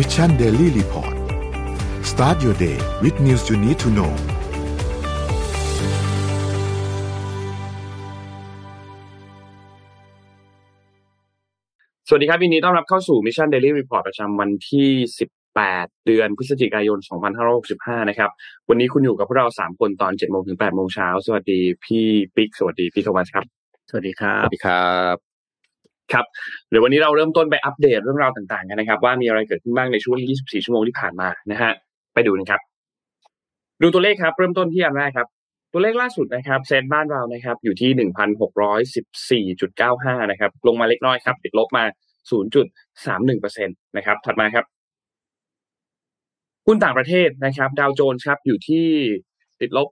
Mission Daily Report start your day with news you need to know สวัสดีครับวันนี้ต้อนรับเข้าสู่ Mission Daily Report ประจำวันที่ 18 เดือนพฤศจิกายน 2565 นะครับ วันนี้คุณอยู่กับพวกเรา 3 คนตอน7โมงถึง8โมงเช้า สวัสดีพี่ปิ๊ก สวัสดีพี่โทมัสครับ สวัสดีครับ สวัสดีครับ ครับเดี๋ยววันนี้เราเริ่มต้นไปอัปเดตเรื่องราวต่างๆกันนะครับ ว่ามีอะไรเกิดขึ้นบ้างในช่วง 24 ชั่วโมงที่ผ่านมานะฮะไปดูนะครับ ดูตัวเลขครับ เริ่มต้นที่อันแรกครับ ตัวเลขล่าสุดนะครับเซ็นบ้านเรานะครับ อยู่ที่ 1,614.95 นะครับ ลงมาเล็กน้อยครับ ติดลบมา 0.31%นะครับ ถัดมาครับหุ้นต่างประเทศนะครับดาวโจนส์ครับอยู่ที่ติดลบ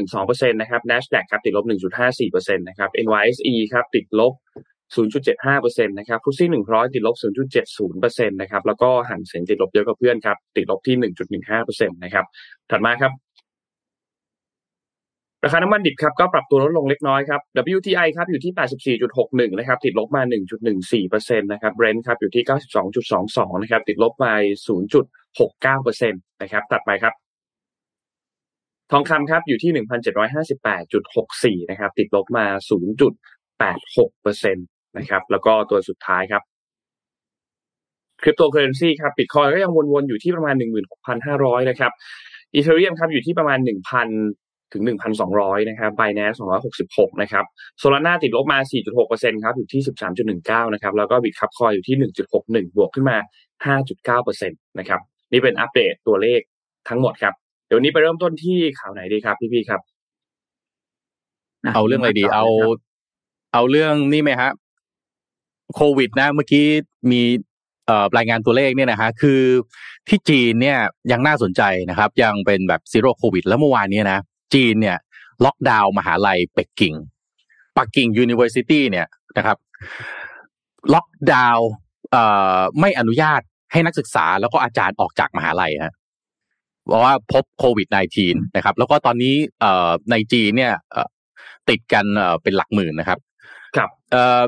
0.12%นะครับ NASDAQ ครับติดลบ 1.54%นะครับ NYSE ครับติดลบ 0.75%นะครับฟุตซี่100 ติดลบ 0.70%นะครับแล้วก็หันเซ็นติดลบเยอะกว่าเพื่อนครับ ติดลบที่ 1.15%นะครับ ถัดมาครับ ราคาน้ำมันดิบครับก็ปรับตัวลดลงเล็กน้อยครับ WTI ครับอยู่ที่ 84.61 นะครับ ติดลบมา 1.14%นะครับ Brent ครับอยู่ที่ 92.22 นะครับ ติดลบมา0.69%นะครับ ตัดไปครับทองคำครับอยู่ที่ 1,758.64 นะครับ ติดลบมา 0.86%น นะครับ แล้วก็ตัวสุดท้ายครับคริปโตเคอเรนซีครับบิตคอยก็ยังวนๆอยู่ที่ประมาณ 16,500 นะครับ Ethereum ครับอยู่ที่ประมาณ 1,000 ถึง 1,200 นะครับ Binance 266 นะครับ Solana ติดลบมา 4.6%ครับอยู่ที่ 13.19 นะครับ แล้วก็ Bitkub Coin อยู่ที่ 1.61 บวกขึ้นมา 5.9%นะครับ นี่เป็นอัปเดตตัวเลขทั้งหมดครับ เดี๋ยวนี้ไปเริ่มต้นที่ข่าวไหนดีครับ พี่ๆครับ เอาเรื่องอะไรดี เอา เอาเรื่องนี่ไหมฮะ โควิดนะเมื่อกี้มีเอ่อรายงานตัวเลขเนี่ยนะฮะคือที่จีนเนี่ยยังน่าสนใจนะครับ ยังเป็นแบบ Zero Covid แล้วเมื่อวานนี้นะจีนเนี่ยล็อกดาวน์มหาลัย Peking ปักกิ่ง University เนี่ยนะครับล็อกดาวน์เอ่อไม่อนุญาตให้นักศึกษาแล้วก็อาจารย์ออกจากมหาลัยฮะเพราะว่าพบโควิด -19 นะครับ แล้วก็ตอนนี้เอ่อในจีนเนี่ยเอ่อติดกันเอ่อเป็นหลักหมื่นนะครับ ครับเอ่อ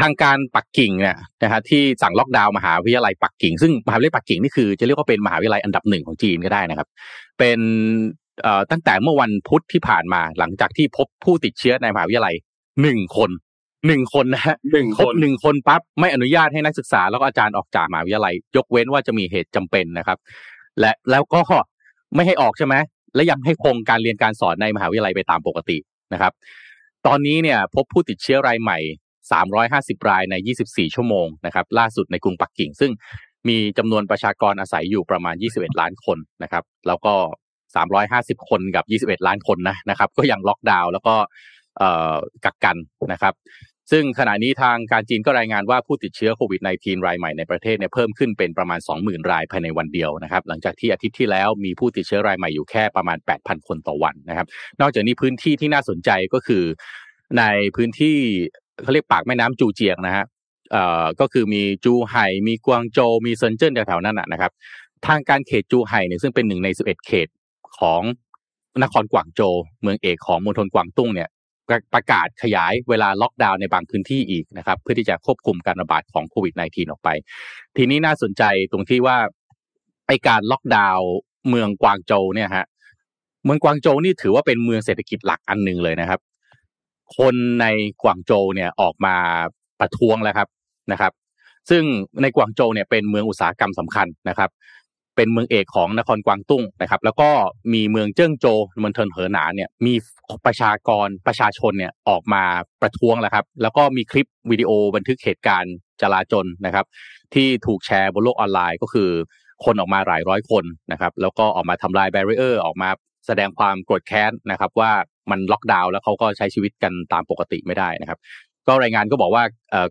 ทางการปักกิ่งเนี่ยนะฮะที่สั่งล็อกดาวน์มหาวิทยาลัยปักกิ่ง ซึ่งมหาวิทยาลัยปักกิ่งนี่คือจะเรียกว่าเป็นมหาวิทยาลัยอันดับหนึ่งของจีนก็ได้นะครับ เป็นเอ่อตั้งแต่เมื่อวันพุธที่ผ่านมาหลังจากที่พบผู้ติดเชื้อในมหาวิทยาลัยหนึ่งคนหนึ่งคนนะฮะหนึ่งคครบนหนึ่งคนปั๊บไม่อนุญาตให้นักศึกษาแล้วก็อาจารย์ออกจากมหาวิทยาลัย ยกเว้นว่าจะมีเหตุจำเป็นนะครับ และแล้วก็ไม่ให้ออกใช่ไหมและยังให้คงการเรียนการสอนในมหาวิทยาลัยไปตามปกตินะครับ ตอนนี้เนี่ยพบผู้ติดเชื้อรายใหม่ 350 รายใน 24 ชั่วโมงนะครับล่าสุดในกรุงปักกิ่ง ซึ่งมีจำนวนประชากรอาศัยอยู่ประมาณ 21 ล้านคนนะครับ แล้วก็ 350 คนกับ 21 ล้านคนนะนะครับ ก็ยังล็อกดาวน์แล้วก็กักกันนะครับ ซึ่งขณะนี้ทางการจีนก็รายงานว่าผู้ติดเชื้อโควิด -19 รายใหม่ในประเทศเนี่ยเพิ่มขึ้นเป็นประมาณ 20,000 รายภายในวันเดียวนะครับ หลังจากที่อาทิตย์ที่แล้วมีผู้ติดเชื้อรายใหม่อยู่แค่ประมาณ 8,000 คนต่อวันนะครับ นอกจากนี้พื้นที่ที่น่าสนใจก็คือในพื้นที่ เขาเรียกปากแม่น้ำจูเจียงนะฮะเอ่อก็คือมีจูไห่มีกวางโจวมีเซินเจิ้นแถวๆนั้นนะครับ ทางการเขตจูไห่เนี่ยซึ่งเป็นหนึ่งใน11เอ็ดเขตของนครกวางโจวเมืองเอกของมณฑลกวางตุ้งเนี่ยประประกาศขยายเวลาล็อกดาวน์ในบางพื้นที่อีกนะครับ เพื่อที่จะควบคุมการระบาดของโควิด -19 ออกไป ทีนี้น่าสนใจตรงที่ว่าไอการล็อกดาวน์เมืองกวางโจวเนี่ยฮะเมืองกวางโจวนี่ถือว่าเป็นเมืองเศรษฐกิจหลักอันหนึ่งเลยนะครับ คนในกวางโจวเนี่ยออกมาประท้วงแล้วครับนะครับ ซึ่งในกวางโจวเนี่ยเป็นเมืองอุตสาหกรรมสำคัญนะครับ เป็นเมืองเอกของนครกวางตุ้งนะครับ แล้วก็มีเมืองเจิ้งโจวเมืองเทินเหอหนานเนี่ยมีประชากรประชาชนเนี่ยออกมาประท้วงแล้วครับ แล้วก็มีคลิปวิดีโอบันทึกเหตุการณ์จลาจลนะครับ ที่ถูกแชร์บนโลกออนไลน์ก็คือ คนออกมาหลายร้อยคนนะครับ แล้วก็ออกมาทำลายแบร r เออร์ออกมาแสดงความโกรธแค้นนะครับว่ามันล็อกดาวน์แล้วเขาก็ใช้ชีวิตกันตามปกติไม่ได้นะครับ ก็รายงานก็บอกว่า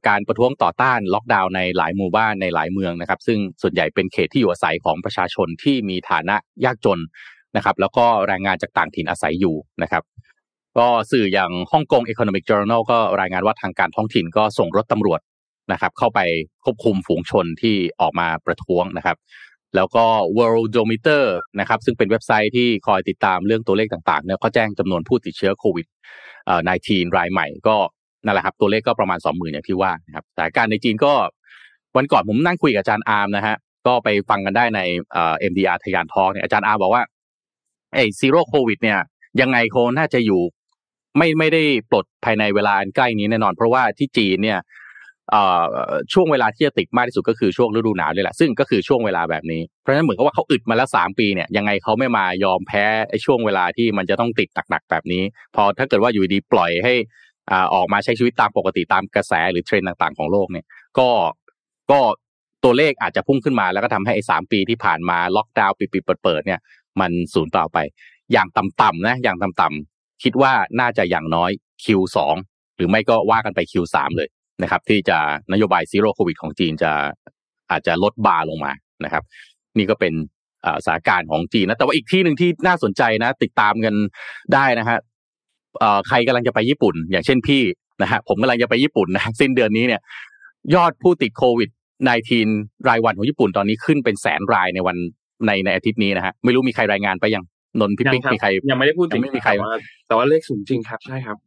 การประท้วงต่อต้านล็อกดาวน์ในหลายหมู่บ้านในหลายเมืองนะครับ ซึ่งส่วนใหญ่เป็นเขตที่อยู่อาศัยของประชาชนที่มีฐานะยากจนนะครับ แล้วก็แรงงานจากต่างถิ่นอาศัยอยู่นะครับก็สื่ออย่างฮ่องกง Economic Journal ก็รายงานว่าทางการท้องถิ่นก็ส่งรถตำรวจนะครับ เข้าไปควบคุมฝูงชนที่ออกมาประท้วงนะครับ แล้วก็ Worldometer นะครับซึ่งเป็นเว็บไซต์ที่คอยติดตามเรื่องตัวเลขต่างๆเนี่ยก็แจ้งจำนวนผู้ติดเชื้อโควิด 19 รายใหม่ก็นั่นแหละครับตัวเลขก็ประมาณ 20,000อย่างที่ว่านะครับสถานการณ์ในจีนก็วันก่อนผมนั่งคุยกับอาจารย์อาร์มนะฮะก็ไปฟังกันได้ในเอ่อ MDR ทยานทองเนี่ยอาจารย์อาร์มบอกว่าไอ้ Zero Covid เนี่ยยังไงโคน่าจะอยู่ไม่ไม่ได้ปลดภายในเวลาอันใกล้นี้แน่นอน เพราะว่าที่จีนเนี่ย ช่วงเวลาที่จะติดมากที่สุดก็คือช่วงฤดูหนาวนี่แหละซึ่งก็คือช่วงเวลาแบบนี้เพราะฉะนั้นเหมือนกับว่าเขาอึดมาแล้วสามปีเนี่ยยังไงเขาไม่มายอมแพ้ไอ้ช่วงเวลาที่มันจะต้องติดหนักๆแบบนี้ พอถ้าเกิดว่าอยู่ดีปล่อยให้ออกมาใช้ชีวิตตามปกติตามกระแสหรือเทรนด์ต่างๆของโลกเนี่ย ก็ก็ตัวเลขอาจจะพุ่งขึ้นมาแล้วก็ทำให้ไอ้สามปีที่ผ่านมาล็อกดาวน์ปิดๆเปิดๆเนี่ย มันศูนย์ต่อไป อย่างต่ำๆนะอย่างต่ำๆคิดว่าน่าจะอย่างน้อย Q2 หรือไม่ก็ว่ากันไป Q3 เลย นะครับ ที่จะนโยบาย Zero Covid ของจีนจะอาจจะลดบาร์ลงมานะครับ นี่ก็เป็นอ่าสถานการณ์ของจีนนะแต่ว่าอีกที่หนึ่งที่น่าสนใจนะ ติดตามกันได้นะฮะเอ่อใครกำลังจะไปญี่ปุ่น อย่างเช่นพี่นะฮะผมกำลังจะไปญี่ปุ่นนะสิ้นเดือนนี้เนี่ยยอดผู้ติดโควิด 19 รายวันของญี่ปุ่นตอนนี้ขึ้นเป็นแสนรายในวันในในอาทิตย์นี้นะฮะไม่รู้มีใครรายงานไปยังนนท์พี่ยังปิ๊กครับมีใครยังไม่ได้พูดถึงยังไม่มีใครแต่ว่าแต่ว่าเลขสูงจริงครับใช่ครับ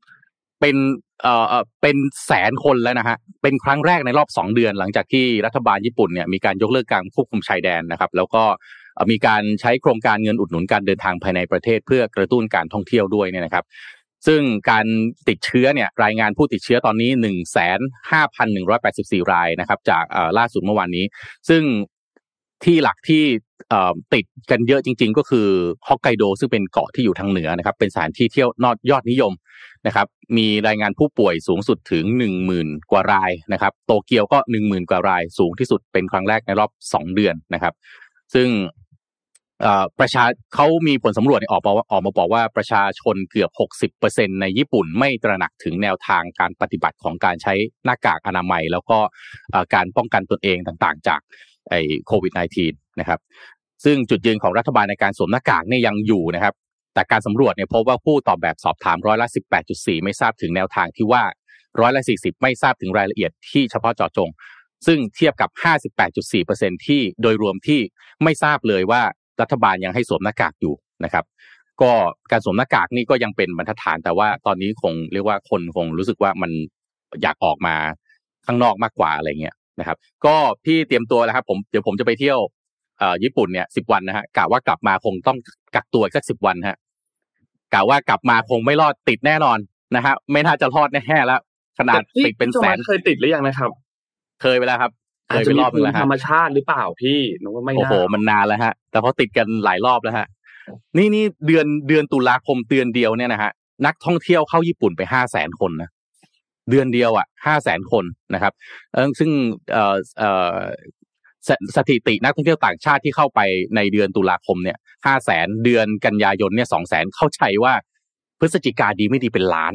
เป็นเอ่อเป็นแสนคนแล้วนะฮะเป็นครั้งแรกในรอบสองเดือน หลังจากที่รัฐบาลญี่ปุ่นเนี่ยมีการยกเลิกการควบคุมชายแดนนะครับ แล้วก็มีการใช้โครงการเงินอุดหนุนการเดินทางภายในประเทศ เพื่อกระตุ้นการท่องเที่ยวด้วยเนี่ยนะครับ ซึ่งการติดเชื้อเนี่ยรายงานผู้ติดเชื้อตอนนี้หนึ่งแสนห้าพันหนึ่งร้อยแปดสิบสี่รายนะครับ จากอ่อล่าสุดเมื่อวานนี้ ซึ่งที่หลักที่ ติดกันเยอะจริง ๆ ก็คือฮอกไกโดซึ่งเป็นเกาะที่อยู่ทางเหนือนะครับ เป็นสถานที่เที่ยวนอดยอดนิยมนะครับ มีรายงานผู้ป่วยสูงสุดถึงหนึ่งหมื่นกว่ารายนะครับ โตเกียวก็หนึ่งหมื่นกว่าราย สูงที่สุดเป็นครั้งแรกในรอบสองเดือนนะครับ ซึ่งประชาเขามีผลสำรวจออกมาออกมาบอกว่าประชาชนเกือบ 60%ในญี่ปุ่นไม่ตระหนักถึงแนวทางการปฏิบัติของการใช้หน้ากากอนามัย แล้วก็การป้องกันตนเองต่างๆ จาก ไอ้โควิด -19 นะครับ ซึ่งจุดยืนของรัฐบาลในการสวมหน้ากากเนี่ยยังอยู่นะครับ แต่การสำรวจเนี่ยพบว่าผู้ตอบแบบสอบถามร้อยละ 18.4 ไม่ทราบถึงแนวทางที่ว่าร้อยละ 40 ไม่ทราบถึงรายละเอียดที่เฉพาะเจาะจง ซึ่งเทียบกับ 58.4%ที่โดยรวมที่ไม่ทราบเลยว่ารัฐบาลยังให้สวมหน้ากากอยู่นะครับก็การสวมหน้ากากนี่ก็ยังเป็นบรรทัดฐาน แต่ว่าตอนนี้คงเรียกว่าคนคงรู้สึกว่ามันอยากออกมาข้างนอกมากกว่าอะไรเงี้ย นะครับ ก็พี่เตรียมตัวแล้วครับผมเดี๋ยวผมจะไปเที่ยวเอ่อญี่ปุ่นเนี่ยสิบวันนะฮะกะว่ากลับมาคงต้องกักตัวอีกสักสิบวันฮะกะว่ากลับมาคงไม่รอดติดแน่นอนนะฮะไม่น่าจะรอดแน่ๆแล้วขนาดแต่พี่ติดเป็นพี่แสโทมันสเคยติดหรือยังนะครับ เคยไปแล้วครับเคอาจยจะไปมีรอบนึภูงมิแล้วฮะธรรมชาติหรือเปล่าพี่นึกว่าไม่โอ้น่าโหมันนานแล้วฮะ แต่พอติดกันหลายรอบแล้วฮะนี่นี่เดือนเดือนตุลาคมเดือนเดียวเนี่ยนะฮะนักท่องเที่ยวเข้าญี่ปุ่นไปห้าแสนคนนะ เดือนเดียวอะห้าแสนคนนะครับเออซึ่งเอ่อเอ่อสสถิตินักท่องเที่ยวต่างชาติที่เข้าไปในเดือนตุลาคมเนี่ยห้าแสนเดือนกันยายนเนี่ยสองแสนเข้าใจว่า พฤศจิกาดีไม่ดีเป็นล้าน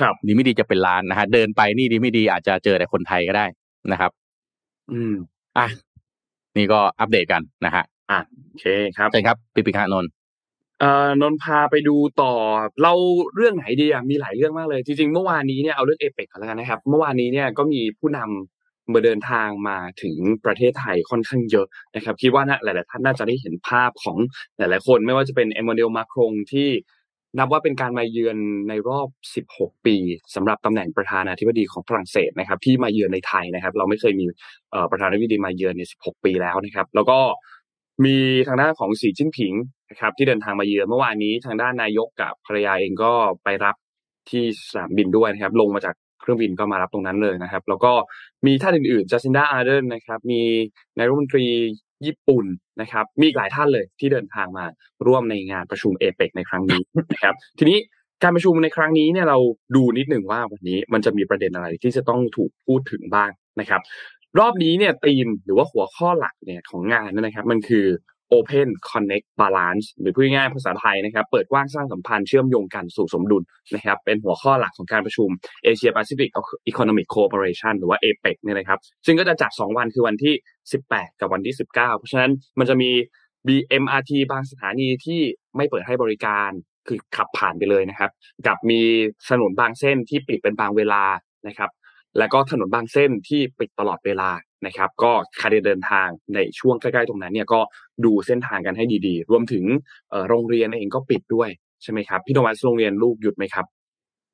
ครับ ดีไม่ดีจะเป็นล้านนะฮะเดินไปนี่ดีไม่ดีอาจจะเจอแต่คนไทยก็ได้นะครับ อืมอะนี่ก็อัปเดตกันนะฮะอะโอเคครับใช่ครับปิปิกานนท์เอ่อ นนพาไปดูต่อเราเรื่องไหนดีอะมีหลายเรื่องมากเลยจริงๆเมื่อวานนี้เนี่ยเอาเรื่องเอเปกก่อนแล้วกันนะครับ เมื่อวานนี้เนี่ยก็มีผู้นำมาเดินทางมาถึงประเทศไทยค่อนข้างเยอะนะครับคิดว่านะหลายๆท่านน่าจะได้เห็นภาพของหลายๆคน ไม่ว่าจะเป็นเอม a นเ l ลมาครงที่นับว่าเป็นการมาเยือนในรอบ 16 ปีสำหรับตำแหน่งประธานาธิบดีของฝรั่งเศสนะครับ ที่มาเยือนในไทยนะครับ เราไม่เคยมีประธานาธิบดีมาเยือนใน 16 ปีแล้วนะครับ แล้วก็มีทางด้านของสีจิ้นผิง นะครับที่เดินทางมาเยือนเมื่อวานนี้ทางด้านนายกกับภรรยาเองก็ไปรับที่สนามบินด้วยนะครับ ลงมาจากเครื่องบินก็มารับตรงนั้นเลยนะครับ แล้วก็มีท่านอื่นๆจัสซินดาอาร์เดนนะครับ มีนายรัฐมนตรีญี่ปุ่นนะครับ มีหลายท่านเลยที่เดินทางมาร่วมในงานประชุมเอเปกในครั้งนี้นะครับ ทีนี้การประชุมในครั้งนี้เนี่ยเราดูนิดหนึ่งว่าวันนี้มันจะมีประเด็นอะไรที่จะต้องถูกพูดถึงบ้างนะครับ รอบนี้เนี่ยธีมหรือว่าหัวข้อหลักเนี่ยของงานนยนะครับ มันคือ Open Connect Balance หรือพูดง่ายๆภาษาไทยนะครับ เปิดกว้างสร้างสัมพันธ์เชื่อมโยงกันสู่สมดุลนะครับ เป็นหัวข้อหลักของการประชุม Asia Pacific Economic Cooperation หรือว่า APEC เนี่ยนะครับ ซึ่งก็จะจัด 2 วันคือวันที่ 18 กับวันที่ 19 เพราะฉะนั้นมันจะมี BMRT บางสถานีที่ไม่เปิดให้บริการคือขับผ่านไปเลยนะครับ กับมีถนนบางเส้นที่ปิดเป็นบางเวลานะครับ แล้วก็ถนนบางเส้นที่ปิดตลอดเวลานะครับ ก็ใครจะเดินทางในช่วงใกล้ๆตรงนั้นเนี่ยก็ดูเส้นทางกันให้ดีๆ รวมถึงเอ่อโรงเรียนเองก็ปิดด้วยใช่ไหมครับพี่โทมัสโรงเรียนลูกหยุดไหมครับ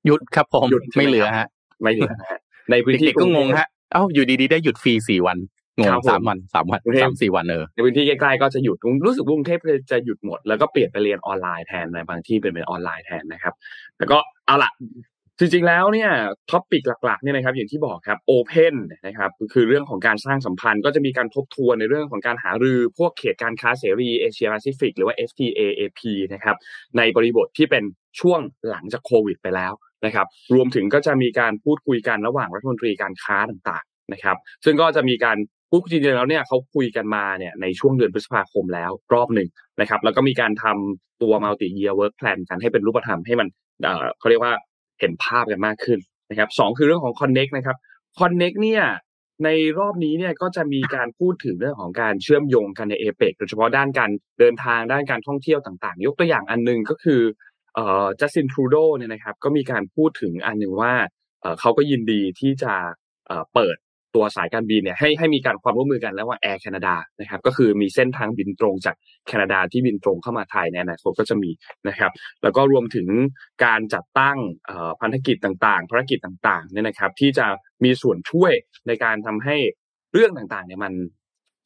หยุดครับผมหยุดใช่ไหมไม่เหลือฮะ ไม่เหลือนะฮะในพื้นที่เด็กๆก็งงฮะเอ้าอยู่ดีๆได้หยุดฟรีสี่วันงงครับผมสามวันสามวันกรุงเทพสามสี่วันเออในพื้นที่ใกล้ๆก็จะหยุดรู้สึกว่ากรุงเทพจะหยุดหมด แล้วก็เปลี่ยนไปเรียนออนไลน์แทนในบางที่เป็นเป็นออนไลน์แทนนะครับ แล้วก็เอาละ จริงๆแล้วเนี่ย topic หลักๆเนี่ยนะครับอย่างที่บอกครับ Open นะครับคือเรื่องของการสร้างสัมพันธ์ก็จะมีการทบทวนในเรื่องของการหารือพวกเขตการค้าเสรีเอเชียแปซิฟิกหรือว่า FTAAP นะครับในบริบทที่เป็นช่วงหลังจากโควิดไปแล้วนะครับรวมถึงก็จะมีการพูดคุยกันระหว่างรัฐมนตรีการค้าต่างๆนะครับซึ่งก็จะมีการพูดคุยจริงๆแล้วเนี่ยเขาคุยกันมาเนี่ยในช่วงเดือนพฤษภาคมแล้วรอบหนึ่งนะครับแล้วก็มีการทำตัว multi year work plan กันให้เป็นรูปธรรมให้มันเออเขาเรียกว่า เห็นภาพกันมากขึ้นนะครับสองคือเรื่องของ connect นะครับ connect เนี่ยในรอบนี้เนี่ยก็จะมีการพูดถึงเรื่องของการเชื่อมโยงกันในเอเปกโดยเฉพาะด้านการเดินทางด้านการท่องเที่ยวต่างๆ ยกตัวอย่างอันหนึงก็คือเอ่อจัสตินทรูโดเนี่ยนะครับก็มีการพูดถึงอันหนึ่งว่าเอ่อเขาก็ยินดีที่จะเอ่อเปิด ตัวสายการบินเนี่ยให้ให้มีการความร่วมมือกันระหว่าแอร์แคนาดานะครับก็คือมีเส้นทางบินตรงจากแคนาดาที่บินตรงเข้ามาไทยในอนาคตก็จะมีนะครับ แล้วก็รวมถึงการจัดตั้งพันธกิจต่างๆภารกิจต่างๆเนี่ยนะครับ ที่จะมีส่วนช่วยในการทำให้เรื่องต่างๆเนี่ยมัน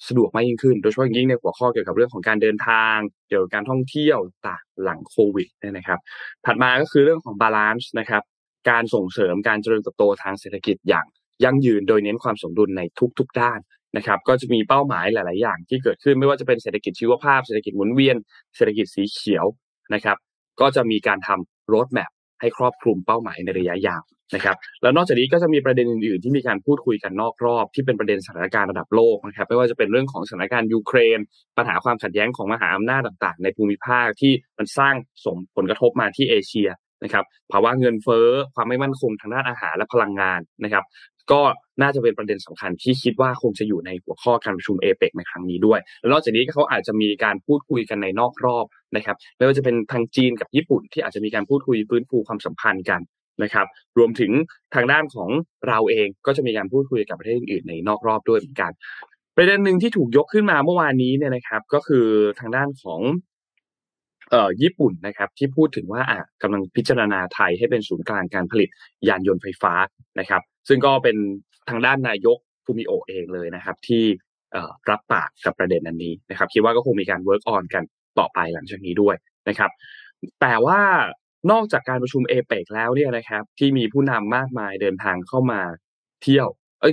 สะดวกมากยิ่งขึ้น โดยเฉพาะอย่างยิ่งในหัวข้อเกี่ยวกับเรื่องของการเดินทาง เกี่ยวกับการท่องเที่ยวต่างหลังโควิดเนี่ยนะครับ ถัดมาก็คือเรื่องของ Balance นะครับ การส่งเสริมการเจริญเติบโตทางเศรษฐกิจอย่าง ยั่งยืนโดยเน้นความสมดุลในทุก ๆ ด้านนะครับก็จะมีเป้าหมายหลาย ๆ อย่างที่เกิดขึ้นไม่ว่าจะเป็นเศรษฐกิจชีวภาพเศรษฐกิจหมุนเวียน เศรษฐกิจสีเขียวนะครับก็จะมีการทำ road map ให้ครอบคลุมเป้าหมายในระยะยาวนะครับแล้วนอกจากนี้ก็จะมีประเด็นอื่น ๆ ที่มีการพูดคุยกันนอกรอบ ที่เป็นประเด็นสถานการณ์ระดับโลกนะครับไม่ว่าจะเป็นเรื่องของสถานการณ์ยูเครน ปัญหาความขัดแย้งของมหาอำนาจต่าง ๆ ในภูมิภาคที่มันสร้างสมผลกระทบมาที่เอเชียนะครับภาวะเงินเฟ้อความไม่มั่นคงทางด้านอาหารและพลังงานนะครับ ก็น่าจะเป็นประเด็นสำคัญที่คิดว่าคงจะอยู่ในหัวข้อการประชุมเอเปกในครั้งนี้ด้วย แล้วนอกจากนี้เขาอาจจะมีการพูดคุยกันในนอกรอบนะครับไม่ว่าจะเป็นทางจีนกับญี่ปุ่น ที่อาจจะมีการพูดคุยฟื้นฟูความสัมพันธ์กันนะครับ รวมถึงทางด้านของเราเองก็จะมีการพูดคุยกับประเทศอื่นในนอกรอบด้วยเหมือนกัน ประเด็นหนึ่งที่ถูกยกขึ้นมาเมื่อวานนี้เนี่ยนะครับ ก็คือทางด้านของ เอ่อญี่ปุ่นนะครับที่พูดถึงว่าอะกำลังพิจารณาไทยให้เป็นศูนย์กลางการผลิตยานยนต์ไฟฟ้านะครับ ซึ่งก็เป็นทางด้านนายกฟูมิโอเองเลยนะครับ ที่เอ่อรับปากกับประเด็นอันนี้นะครับคิดว่าก็คงมีการ work on กันต่อไปหลังจากนี้ด้วยนะครับ แต่ว่านอกจากการประชุมเอเปกแล้วเนี่ยนะครับ ที่มีผู้นำมากมายเดินทางเข้ามาเที่ยว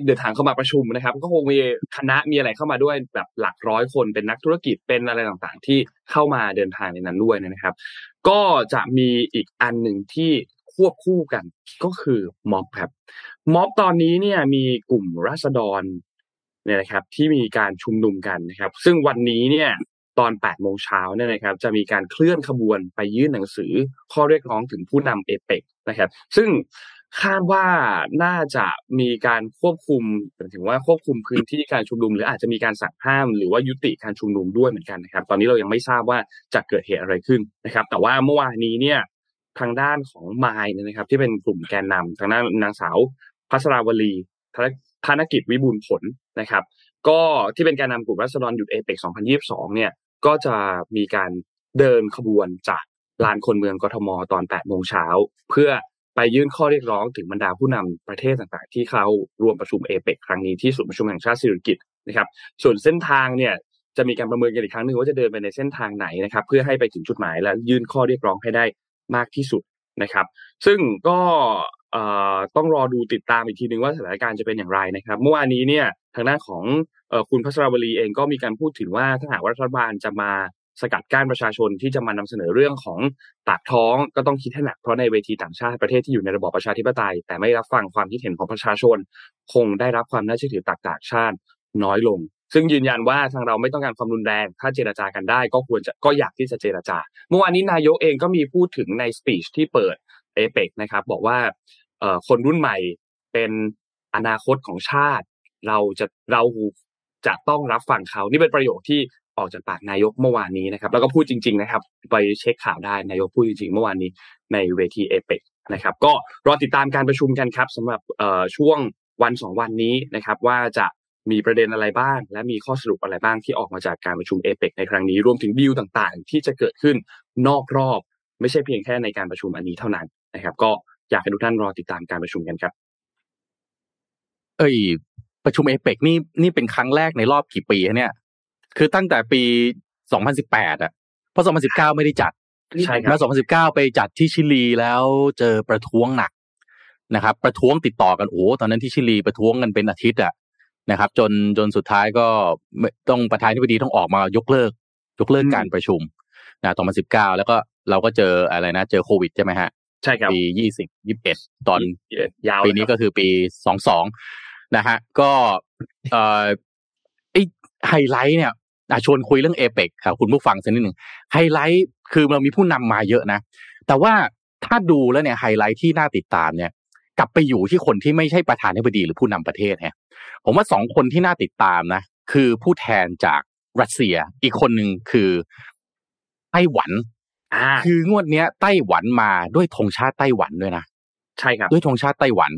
เดินทางเข้ามาประชุมนะครับ ก็คงมีคณะมีอะไรเข้ามาด้วยแบบหลักร้อยคนเป็นนักธุรกิจเป็นอะไรต่างๆ ที่เข้ามาเดินทางในนั้นด้วยนะครับ ก็จะมีอีกอันหนึ่งที่ควบคู่กันก็คือม็อบครับม็อบตอนนี้เนี่ยมีกลุ่มราษฎรเนี่ยนะครับที่มีการชุมนุมกันนะครับ ซึ่งวันนี้เนี่ยตอน8โมงเช้าเนี่ยนะครับจะมีการเคลื่อนขบวนไปยื่นหนังสือข้อเรียกร้องถึงผู้นำเอเปกนะครับ ซึ่ง คาดว่าน่าจะมีการควบคุมถึงว่าควบคุมพื้นที่การชุมนุม หรืออาจจะมีการสั่งห้าม หรือว่ายุติการชุมนุมด้วยเหมือนกันนะครับ ตอนนี้เรายังไม่ทราบว่าจะเกิดเหตุอะไรขึ้นนะครับ แต่ว่าเมื่อวานนี้เนี่ยทางด้านของมายนะครับ ที่เป็นกลุ่มแกนนำทางด้านนางสาวพัชราวลีธนกิจวิบูลผลนะครับ ก็ที่เป็นแกนนำกลุ่มรัษฎรหยุดเอเปก2022 เนี่ย ก็จะมีการเดินขบวนจากลานคนเมืองกทมตอน 8 โมงเช้า เพื่อ ไปยื่นข้อเรียกร้องถึงบรรดาผู้นำประเทศต่างๆ ที่เขารวมประชุมเอเปกครั้งนี้ที่ศูนย์ประชุมแห่งชาติสิริกิตนะครับ ส่วนเส้นทางเนี่ยจะมีการประเมินกันอีกครั้งหนึ่งว่าจะเดินไปในเส้นทางไหนนะครับ เพื่อให้ไปถึงจุดหมายและยื่นข้อเรียกร้องให้ได้มากที่สุดนะครับ ซึ่งก็ต้องรอดูติดตามอีกทีนึงว่าสถานการณ์จะเป็นอย่างไรนะครับ เมื่อวานนี้เนี่ยทางด้านของคุณพัชรวลีเองก็มีการพูดถึงว่าถ้าหากรัฐบาลจะมา สกัดกั้นประชาชนที่จะมานำเสนอเรื่องของปากท้องก็ต้องคิดให้หนักเพราะในเวทีต่างชาติประเทศที่อยู่ในระบอบประชาธิปไตย แต่ไม่รับฟังความคิดเห็นของประชาชน คงได้รับความน่าเชื่อถือจากต่างชาติน้อยลง ซึ่งยืนยันว่าทางเราไม่ต้องการความรุนแรง ถ้าเจรจากันได้ก็ควรจะก็อยากที่จะเจรจา เมื่อวานนี้นายกเองก็มีพูดถึงในสปีชที่เปิดเอเปกนะครับบอกว่าคนรุ่นใหม่เป็นอนาคตของชาติ เราจะเราจะต้องรับฟังเขา นี่เป็นประโยคที่ ออกจากปากนายกเมื่อวานนี้นะครับ แล้วก็พูดจริง ๆ นะครับ ไปเช็คข่าวได้นายกพูดจริงๆเมื่อวานนี้ในเวทีเอเปกนะครับ ก็รอติดตามการประชุมกันครับสำหรับช่วงวันสองวันนี้นะครับ ว่าจะมีประเด็นอะไรบ้าง และมีข้อสรุปอะไรบ้างที่ออกมาจากการประชุมเอเปกในครั้งนี้รวมถึงดีลต่างๆ ที่จะเกิดขึ้นนอกรอบ ไม่ใช่เพียงแค่ในการประชุมอันนี้เท่านั้นนะครับ ก็อยากให้ทุกท่านรอติดตามการประชุมกันครับ เอ้ยประชุมเอเปกนี่นี่เป็นครั้งแรกในรอบกี่ปีเนี่ย คือตั้งแต่ปี 2018 อะ เพราะ 2019 ไม่ได้จัดใช่ครัแล้วบ2019 ไปจัดที่ชิลีแล้วเจอประท้วงหนักนะครับ ประท้วงติดต่อกันโอ้โหตอนนั้นที่ชิลีประท้วงกันเป็นอาทิตย์อะนะครับ จนจนสุดท้ายก็ไม่ต้องประธานาธิบดีต้องออกมายกเลิก ยกเลิกอืมการประชุมนะ2019 แล้วก็เราก็เจออะไรนะ เจอโควิดใช่ไหมฮะใช่ครับปี20 21ตอนยาวปีนี้ก็คือปีสองสองนะฮะก็เอ่อไอไฮไลท์เนี่ยอะ ชวนคุยเรื่องเอเปกครับคุณผู้ฟังสักนิดหนึ่งไฮไลท์คือเรามีผู้นำมาเยอะนะ แต่ว่าถ้าดูแล้วเนี่ยไฮไลท์ที่น่าติดตามเนี่ย กลับไปอยู่ที่คนที่ไม่ใช่ประธานาธิบดีหรือผู้นำประเทศฮะผมว่าสองคนที่น่าติดตามนะ คือผู้แทนจากรัสเซีย อีกคนหนึ่งคือไต้หวันอ่าคืองวดเนี้ยไต้หวันมาด้วยธงชาติไต้หวันด้วยนะ ใช่ครับด้วยธงชาติไต้หวัน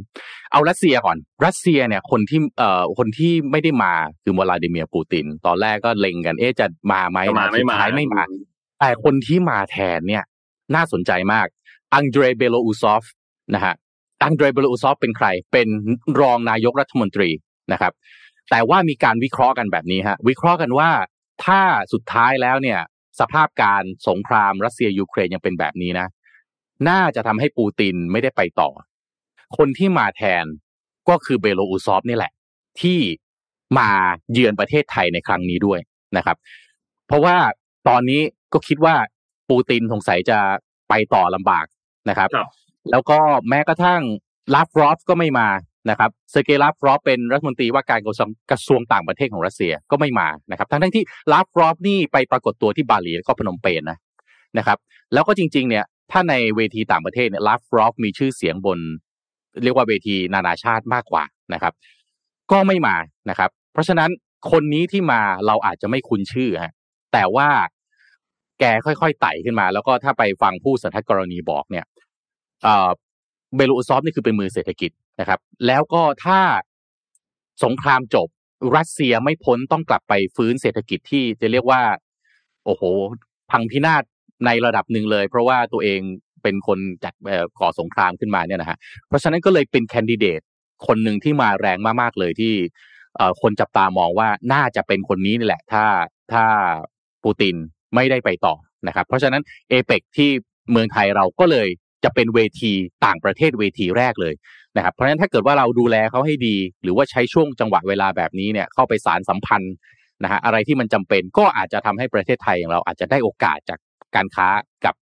เอารัสเซียก่อน รัสเซียเนี่ยคนที่เอ่อคนที่ไม่ได้มาคือวลาดิเมียร์ปูติน ตอนแรกก็เล็งกันเอ๊ะจะมาไหมก็มานะไม่สุดมาท้ายไม่มา แต่คนที่มาแทนเนี่ย น่าสนใจมากอังเดรเบโลอูซอฟนะฮะอังเดรเบโลอูซอฟเป็นใคร เป็นรองนายกรัฐมนตรีนะครับ แต่ว่ามีการวิเคราะห์กันแบบนี้ฮะวิเคราะห์กันว่าถ้าสุดท้ายแล้วเนี่ย สภาพการสงครามรัสเซียยูเครนยังเป็นแบบนี้นะ น่าจะทำให้ปูตินไม่ได้ไปต่อ คนที่มาแทนก็คือเบโลอูซอฟนี่แหละ ที่มาเยือนประเทศไทยในครั้งนี้ด้วยนะครับ เพราะว่าตอนนี้ก็คิดว่าปูตินสงสัยจะไปต่อลำบากนะครับครับ แล้วก็แม้กระทั่งลาฟรอฟก็ไม่มานะครับเซอร์เกย์ลาฟรอฟเป็นรัฐมนตรีว่าการกระทรวงกระทรวงต่างประเทศของรัสเซียก็ไม่มานะครับ ทั้งทั้งๆที่ลาฟรอฟนี่ไปปรากฏตัวที่บาหลีแล้วก็พนมเปญนะนะครับ แล้วก็จริง ๆ เนี่ย ถ้าในเวทีต่างประเทศเนี่ยลาฟรอฟมีชื่อเสียงบน เรียกว่าเวทีนานาชาติมากกว่านะครับ ก็ไม่มานะครับ เพราะฉะนั้นคนนี้ที่มาเราอาจจะไม่คุ้นชื่อฮะแต่ว่าแกค่อยๆไต่ขึ้นมา แล้วก็ถ้าไปฟังผู้สันทัดกรณีบอกเนี่ยเบลูซอฟนี่คือเป็นมือเศรษฐกิจนะครับ แล้วก็ถ้าสงครามจบ รัสเซียไม่พ้นต้องกลับไปฟื้นเศรษฐกิจที่จะเรียกว่า โอ้โห พังพินาศ ในระดับหนึ่งเลย เพราะว่าตัวเองเป็นคนจัดก่อสงครามขึ้นมาเนี่ยนะฮะเพราะฉะนั้นก็เลยเป็นแคนดิเดตคนหนึ่งที่มาแรงมากๆเลยที่คนจับตามองว่าน่าจะเป็นคนนี้นี่แหละ ถ้าถ้าปูตินไม่ได้ไปต่อนะครับ เพราะฉะนั้นเอเปกที่เมืองไทยเราก็เลยจะเป็นเวทีต่างประเทศเวทีแรกเลยนะครับ เพราะฉะนั้นถ้าเกิดว่าเราดูแลเขาให้ดี หรือว่าใช้ช่วงจังหวะเวลาแบบนี้เนี่ยเข้าไปสารสัมพันธ์นะฮะอะไรที่มันจำเป็นก็อาจจะทำให้ประเทศไทยของเราอาจจะได้โอกาสจาก การค้ากับ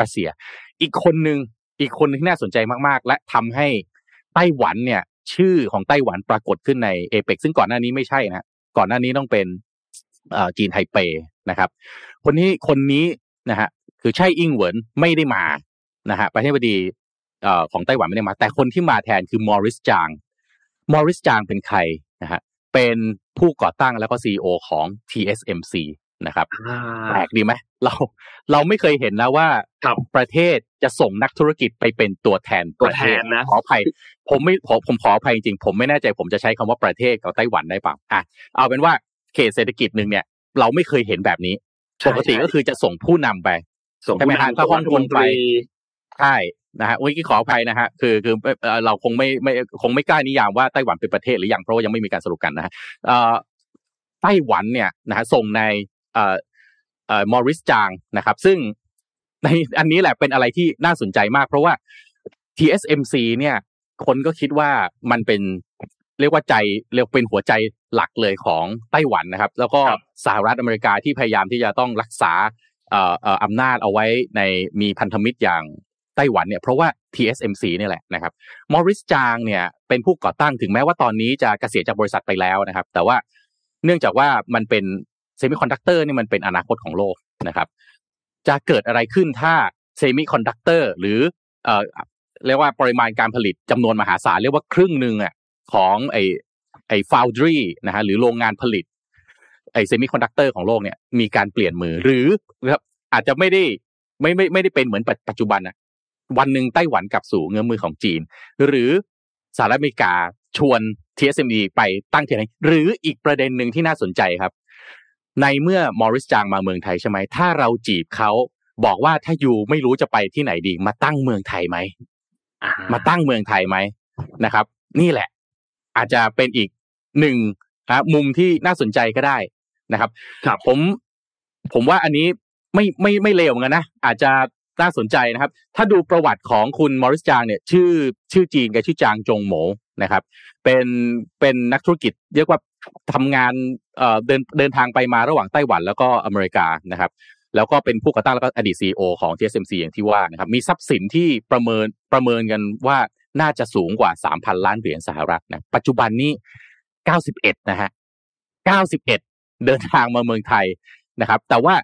รัสเซีย อีกคนหนึ่งอีกคนนึงที่น่าสนใจมากๆ และทำให้ไต้หวันเนี่ย ชื่อของไต้หวันปรากฏขึ้นในเอเปกซึ่งก่อนหน้านี้ไม่ใช่นะก่อนหน้านี้ต้องเป็นอ่อจีนไทเปนะครับ คนนี้คนนี้นะฮะคือใช่อิงเหวินไม่ได้มานะฮะประธานาธิบดีอ่อของไต้หวันไม่ได้มา แต่คนที่มาแทนคือมอริสจางมอริสจางเป็นใครนะฮะเป็นผู้ก่อตั้งแล้วก็ซีอของ TSMC นะครับอ่าแปลกดีไหมเราเราไม่เคยเห็นนะว่าครับประเทศจะส่งนักธุรกิจไปเป็นตัวแทนประเทศตัวแทนนะขออภัยผมไม่ผมผมขออภัยจริงๆผมไม่แน่ใจผมจะใช้คำว่าประเทศกับไต้หวันได้เปล่าอะเอาเป็นว่าเขตเศรษฐกิจหนึ่งเนี่ย เราไม่เคยเห็นแบบนี้ใช่ปกติก็คือจะส่งผู้นำไปส่งใช่ไหมฮะผู้นำถ้าฮ่องกงไปรัฐมนตรีใช่นะฮะเมื่อกี้ขออภัยนะฮะคือคือเอ่อเราคงไม่ไม่คงไม่กล้านิยามว่าไต้หวันเป็นประเทศหรือยังเพราะว่ายังไม่มีการสรุปกันนะฮะเอ่อไต้หวันเนี่ยนะฮะส่งใน เอ่อเอ่อมอริสจางนะครับ ซึ่งในอันนี้แหละเป็นอะไรที่น่าสนใจมาก เพราะว่า TSMC เนี่ย คนก็คิดว่ามันเป็นเรียกว่าใจเรียกเป็นหัวใจหลักเลยของไต้หวันนะครับ แล้วก็ครับสหรัฐอเมริกาที่พยายามที่จะต้องรักษาเอ่อเอ่ออำนาจเอาไว้ในมีพันธมิตรอย่างไต้หวันเนี่ยเพราะว่า TSMC เนี่ยแหละนะครับมอริสจางเนี่ยเป็นผู้ก่อตั้งถึงแม้ว่าตอนนี้จะเกษียณจากบริษัทไปแล้วนะครับ แต่ว่าเนื่องจากว่ามันเป็น semiconductor นี่มันเป็นอนาคตของโลกนะครับ จะเกิดอะไรขึ้นถ้า semiconductor หรือเอ่อเรียกว่าปริมาณการผลิตจำนวนมหาศาลเรียกว่าครึ่งหนึ่งอะของไอไอ foundry นะฮะหรือโรงงานผลิตไอ semiconductor ของโลกเนี่ยมีการเปลี่ยนมือหรือครับอาจจะไม่ได้ไม่ไม่ไม่ได้เป็นเหมือนปัจปัจจุบันนะวันหนึ่งไต้หวันกลับสู่เงื้อมือของจีน หรือสหรัฐอเมริกาชวน TSMC ไปตั้งที่ไหนหรืออีกประเด็นหนึ่งที่น่าสนใจครับ ในเมื่อมอริสจางมาเมืองไทยใช่ไหมถ้าเราจีบเขาบอกว่าถ้าอยู่ไม่รู้จะไปที่ไหนดี มาตั้งเมืองไทยไหมอ่ามาตั้งเมืองไทยไหมนะครับ นี่แหละ อาจจะเป็นอีกหนึ่งครับมุมที่น่าสนใจก็ได้นะครับครับผม ผมว่าอันนี้ไม่ไม่ไม่เลวเหมือนกันนะอาจจะน่าสนใจนะครับ ถ้าดูประวัติของคุณมอริสจางเนี่ย ชื่อชื่อจีนแกชื่อจางจงโหมนะครับ เป็นเป็นนักธุรกิจเรียกว่า ทำงานเอ่อเดินเดินทางไปมาระหว่างไต้หวันแล้วก็อเมริกานะครับแล้วก็เป็นผู้ก่อตั้งแล้วก็อดีตซีอของ TSMC อย่างที่ว่านะครับมีทรัพย์สินที่ประเมินประเมินกันว่าน่าจะสูงกว่า 3,000 ล้านเหรียญสหรัฐนะปัจจุบันนี้ 91 นะฮะ 91 เดินทางมาเมืองไทยนะครับ แต่ว่า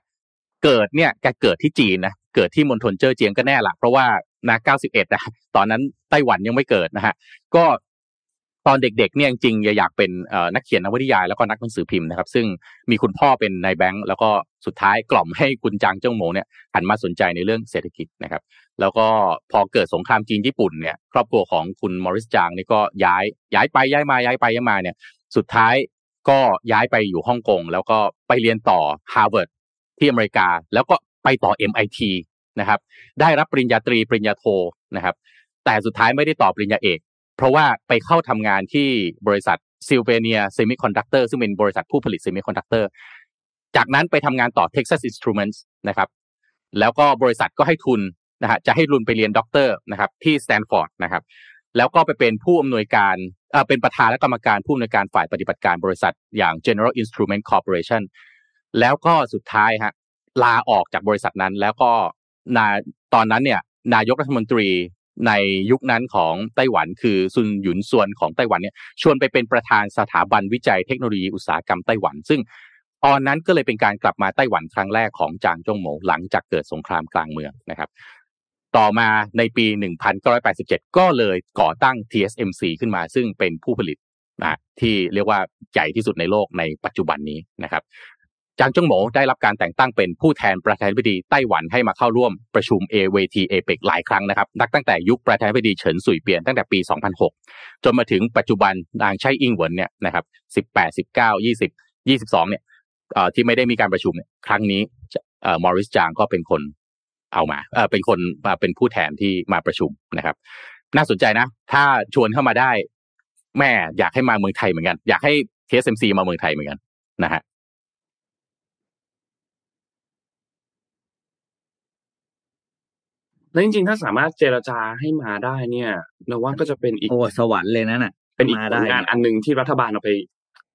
เกิดเนี่ยแกเกิดที่จีนนะเกิดที่มณฑลเจ้อเจียงก็แน่ละเพราะว่านะ91นะตอนนั้นไต้หวันยังไม่เกิดนะฮะก็ ตอนเด็กๆเนี่ยจริงๆอยากเป็นนักเขียนนวนิยายแล้วก็นักหนังสือพิมพ์นะครับซึ่งมีคุณพ่อเป็นนายแบงค์แล้วก็สุดท้ายกล่อมให้คุณจางเจ้าโหมเนี่ยหันมาสนใจในเรื่องเศรษฐกิจนะครับ แล้วก็พอเกิดสงครามจีนญี่ปุ่นเนี่ยครอบครัวของคุณมอริสจางนี่ก็ย้ายย้ายไปย้ายมาย้ายไปย้ายมาเนี่ยสุดท้ายก็ย้ายไปอยู่ฮ่องกงแล้วก็ไปเรียนต่อฮาร์วาร์ดที่อเมริกา แล้วก็ไปต่อ MIT นะครับได้รับปริญญาตรีปริญญาโทนะครับแต่สุดท้ายไม่ได้ต่อปริญญาเอก เพราะว่าไปเข้าทำงานที่บริษัท Sylvania Semiconductor ซึ่งเป็นบริษัทผู้ผลิต semiconductor จากนั้นไปทำงานต่อ Texas Instruments นะครับแล้วก็บริษัทก็ให้ทุนนะฮะจะให้ทุนไปเรียนด็อกเตอร์นะครับที่สแตนฟอร์ดนะครับแล้วก็ไปเป็นผู้อำนวยการเอ่อเป็นประธานและกรรมการผู้อำนวยการฝ่ายปฏิบัติการบริษัทอย่าง General Instrument Corporation แล้วก็สุดท้ายฮะลาออกจากบริษัทนั้นแล้วก็นาตอนนั้นเนี่ยนายกรัฐมนตรี ในยุคนั้นของไต้หวันคือซุนหยุนซวนของไต้หวันเนี่ยชวนไปเป็นประธานสถาบันวิจัยเทคโนโลยีอุตสาหกรรมไต้หวัน ซึ่งตอนนั้นก็เลยเป็นการกลับมาไต้หวันครั้งแรกของจางจงโหมหลังจากเกิดสงครามกลางเมืองนะครับ ต่อมาในปี 1987 ก็เลยก่อตั้ง TSMC ขึ้นมา ซึ่งเป็นผู้ผลิตนะที่เรียกว่าใหญ่ที่สุดในโลกในปัจจุบันนี้นะครับ จางจงโหมได้รับการแต่งตั้งเป็นผู้แทนประธานาธิบดีไต้หวันให้มาเข้าร่วมประชุม AWT APEC หลายครั้งนะครับนับตั้งแต่ยุคประธานาธิบดีเฉินสุยเปียนตั้งแต่ปี 2006 จนมาถึงปัจจุบันนางไช่อิงเหวินเนี่ยนะครับ18 19 20 22เนี่ยที่ไม่ได้มีการประชุมเนี่ยครั้งนี้มอริสจางก็เป็นคนเอามาเเป็นคนมาเป็นผู้แทนที่มาประชุมนะครับ น่าสนใจนะ ถ้าชวนเข้ามาได้ แม่อยากให้มาเมืองไทยเหมือนกัน อยากให้ TSMC มาเมืองไทยเหมือนกันนะฮะ แล้วจริงๆ ถ้าสามารถเจรจาให้มาได้เนี่ยเราว่าก็จะเป็นอีกโอ้สวรรค์เลยนั่นน่ะ เป็นอีกมาผได้ลงานอันหนึ่งที่รัฐบาลเอาไป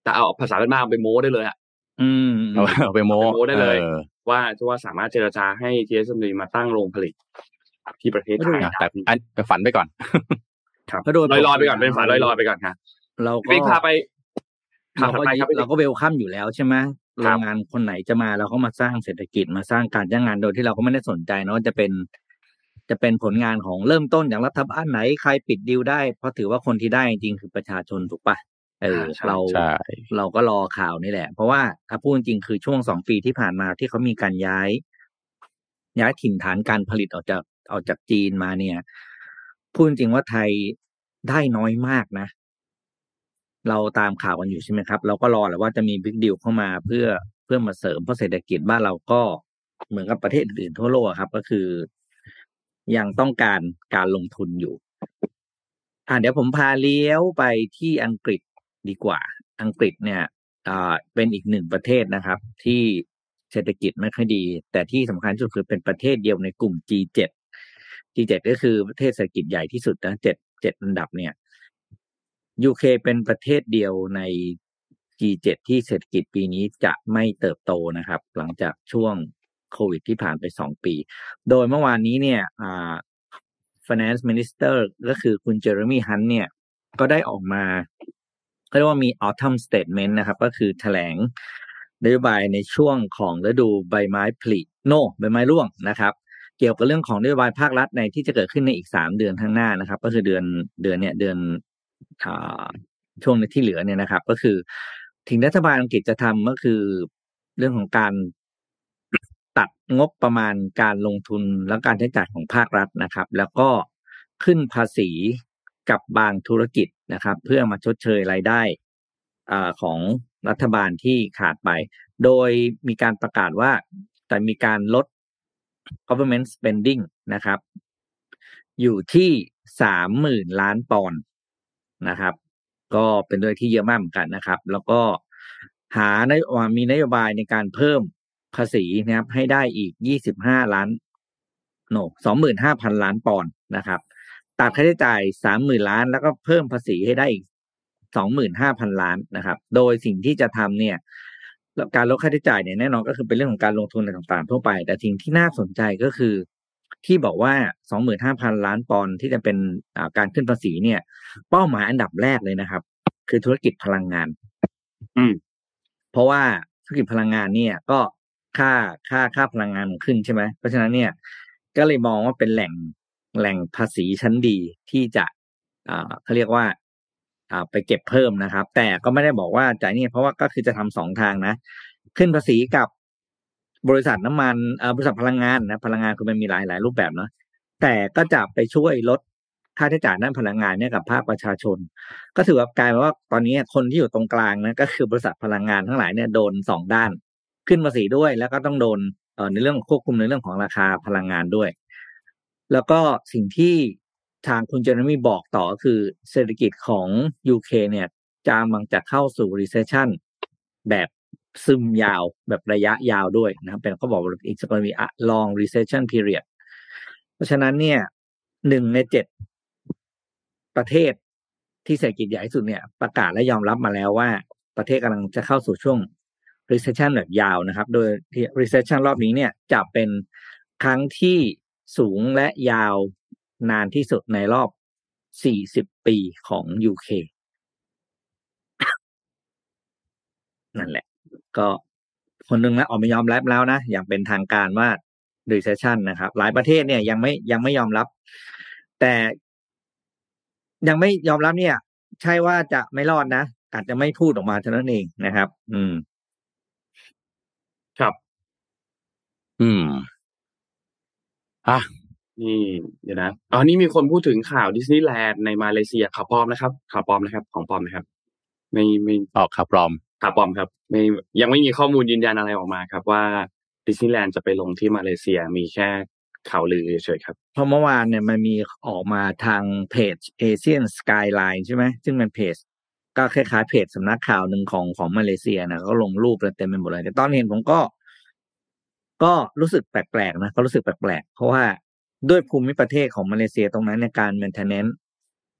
แต่เอาภาษาเป็นมากเอาไปโม้ได้เลยอะอืมเอาเอาไปโม้เอาไปโม้ได้เลยออว่าว่าสามารถเจรจาให้ TSMC มาตั้งโรงผลิตที่ประเทศไทยแต่อันฝันไปก่อน ครับก็โดยลอยๆไปก่อนเป็นฝันลอยๆไปก่อนครับเราก็พี่พาไปเราก็ถัดไปครับพี่เราก็เวลคัมอยู่แล้วใช่ไหมคโรรับงงานคนไหนจะมาเราก็มาสร้างเศรษฐกิจมาสร้างการจ้างงานโดยที่เราก็ไม่ได้สนใจเนาะจะเป็น จะเป็นผลงานของเริ่มต้นจากรัฐบาลไหนใครปิดดีลได้ เพราะถือว่าคนที่ได้จริงๆคือประชาชนถูกปะเออใช่เราใช่เราก็รอข่าวนี่แหละ เพราะว่าถ้าพูดจริงๆคือช่วงสองปีที่ผ่านมาที่เขามีการย้าย ย้ายถิ่นฐานการผลิตออกจากออกจากจีนมาเนี่ยพูดจริงๆว่าไทยได้น้อยมากนะ เราตามข่าวกันอยู่ใช่ไหมครับ เราก็รอแหละว่าจะมีบิ๊กดีลเข้ามาเพื่อเพื่อมาเสริมเพราะเศรษฐกิจบ้านเราก็เหมือนกับประเทศอื่นๆทั่วโลกอะครับ ก็คือ ยังต้องการการลงทุนอยู่ อ่าเดี๋ยวผมพาเลี้ยวไปที่อังกฤษดีกว่า อังกฤษเนี่ยอ่าเป็นอีกหนึ่งประเทศนะครับ ที่เศรษฐกิจไม่ค่อยดี แต่ที่สำคัญที่สุดคือเป็นประเทศเดียวในกลุ่ม G7 G7 ก็คือประเทศเศรษฐกิจใหญ่ที่สุดนะเจ็ดเจ็ดอันดับเนี่ย UK เป็นประเทศเดียวใน G7 ที่เศรษฐกิจปีนี้จะไม่เติบโตนะครับ หลังจากช่วง โควิดที่ผ่านไปสองปี โดยเมื่อวานนี้เนี่ยอ่า finance minister ก็คือคุณเจอร์มี่ฮันเนี่ย ก็ได้ออกมาเรียกว่ามี autumn statement นะครับ ก็คือแถลงนโยบายในช่วงของฤดูใบไม้ผลิโนใบไม้ร่วงนะครับ เกี่ยวกับเรื่องของนโยบายภาครัฐในที่จะเกิดขึ้นในอีกสามเดือนข้างหน้านะครับ ก็คือเดือนเดือนเนี่ยเดือนอช่วงที่เหลือเนี่ยนะครับ ก็คือถึงรัฐบาลอังกฤษจะทำก็คือเรื่องของการ ตัดงบประมาณการลงทุนและการใช้จ่ายของภาครัฐนะครับ แล้วก็ขึ้นภาษีกับบางธุรกิจนะครับ เพื่อมาชดเชยรายได้อาของรัฐบาลที่ขาดไป โดยมีการประกาศว่าแต่มีการลด government spending นะครับ อยู่ที่สามหมื่นล้านปอนด์นะครับ ก็เป็นด้วยที่เยอะมากเหมือนกันนะครับ แล้วก็หานโยมีนโยบายในการเพิ่ม ภาษีนะครับ ให้ได้อีก25ล้านโน25,000ล้านปอนด์นะครับ ตัดค่าใช้จ่าย30,000ล้าน แล้วก็เพิ่มภาษีให้ได้อีก25,000ล้านนะครับ โดยสิ่งที่จะทำเนี่ยการลดค่าใช้จ่ายเนี่ยแน่นอนก็คือเป็นเรื่องของการลงทุนในต่างๆทั่วไป แต่สิ่งที่น่าสนใจก็คือ ที่บอกว่า25,000ล้านปอนด์ที่จะเป็นการขึ้นภาษีเนี่ย เป้าหมายอันดับแรกเลยนะครับ คือธุรกิจพลังงาน อืม เพราะว่าธุรกิจพลังงานเนี่ย ก็ ค่าค่าค่าพลังงานมันขึ้นใช่ไหมเพราะฉะนั้นเนี่ย ก็เลยมองว่าเป็นแหล่งแหล่งภาษีชั้นดีที่จะอ่าเขาเรียกว่าอ่าไปเก็บเพิ่มนะครับ แต่ก็ไม่ได้บอกว่าจ่ายนี่เพราะว่าก็คือจะทำสองทางนะ ขึ้นภาษีกับบริษัทน้ำมันอ่อบริษัทพลังงานนะพลังงานคือมันมีหลายหลายรูปแบบเนาะแต่ก็จะไปช่วยลดค่าใช้จ่ายด้านพลังงานเนี่ยกับภาคประชาชน ก็ถือว่ากลายเป็นว่าตอนนี้คนที่อยู่ตรงกลางนะก็คือบริษัทพลังงานทั้งหลายเนี่ยโดนสองด้าน ขึ้นภาษีด้วย แล้วก็ต้องโดนในเรื่องควบคุมในเรื่องของราคาพลังงานด้วย แล้วก็สิ่งที่ทางคุณเจอร์มีบอกต่อคือเศรษฐกิจของ UK เนี่ยจะมังจะเข้าสู่ recession แบบซึมยาวแบบระยะยาวด้วยนะครับเป็นเขาบอกว่าอีกจะมี a long recession period เพราะฉะนั้นเนี่ยหนึ่งในเจ็ดประเทศที่เศรษฐกิจใหญ่ที่สุดเนี่ย ประกาศและยอมรับมาแล้วว่า ประเทศกำลังจะเข้าสู่ช่วง recession แบบยาวนะครับ โดยที่ recession รอบนี้เนี่ยจะเป็นครั้งที่สูงและยาวนานที่สุดในรอบ 40 ปีของ UK นั่นแหละ ก็คนหนึ่งแล้วออกมายอมรับแล้วนะ อย่างเป็นทางการว่า recession นะครับ หลายประเทศเนี่ยยังไม่ยังไม่ยอมรับ แต่ยังไม่ยอมรับเนี่ย ใช่ว่าจะไม่รอดนะอาจจะไม่พูดออกมาเท่านั้นเองนะครับ อืม ครับ อืม อะ นี่เดี๋ยวนะอ๋อนี่มีคนพูดถึงข่าวดิสนีย์แลนด์ในมาเลเซียข่าวปลอมนะครับข่าวปลอมนะครับ ของปลอมนะครับ ไม่ไม่ออกข่าวปลอมข่าวปลอมครับ ไม่ยังไม่มีข้อมูลยืนยันอะไรออกมาครับ ว่าดิสนีย์แลนด์จะไปลงที่มาเลเซียมีแค่ข่าวลือเฉยๆครับ เพราะเมื่อวานเนี่ยมันมีออกมาทางเพจ Asian Skyline ใช่ไหม ซึ่งเป็นเพจ ก็คล้ายๆเพจสำนักข่าวหนึ่งของของมาเลเซียนะก็ลงรูปแล้วเต็มไปหมดเลย แต่ตอนเห็นผมก็ ก็รู้สึกแปลกๆนะก็รู้สึกแปลกๆเพราะว่าด้วยภูมิประเทศของมาเลเซียตรงนั้นในการ maintenance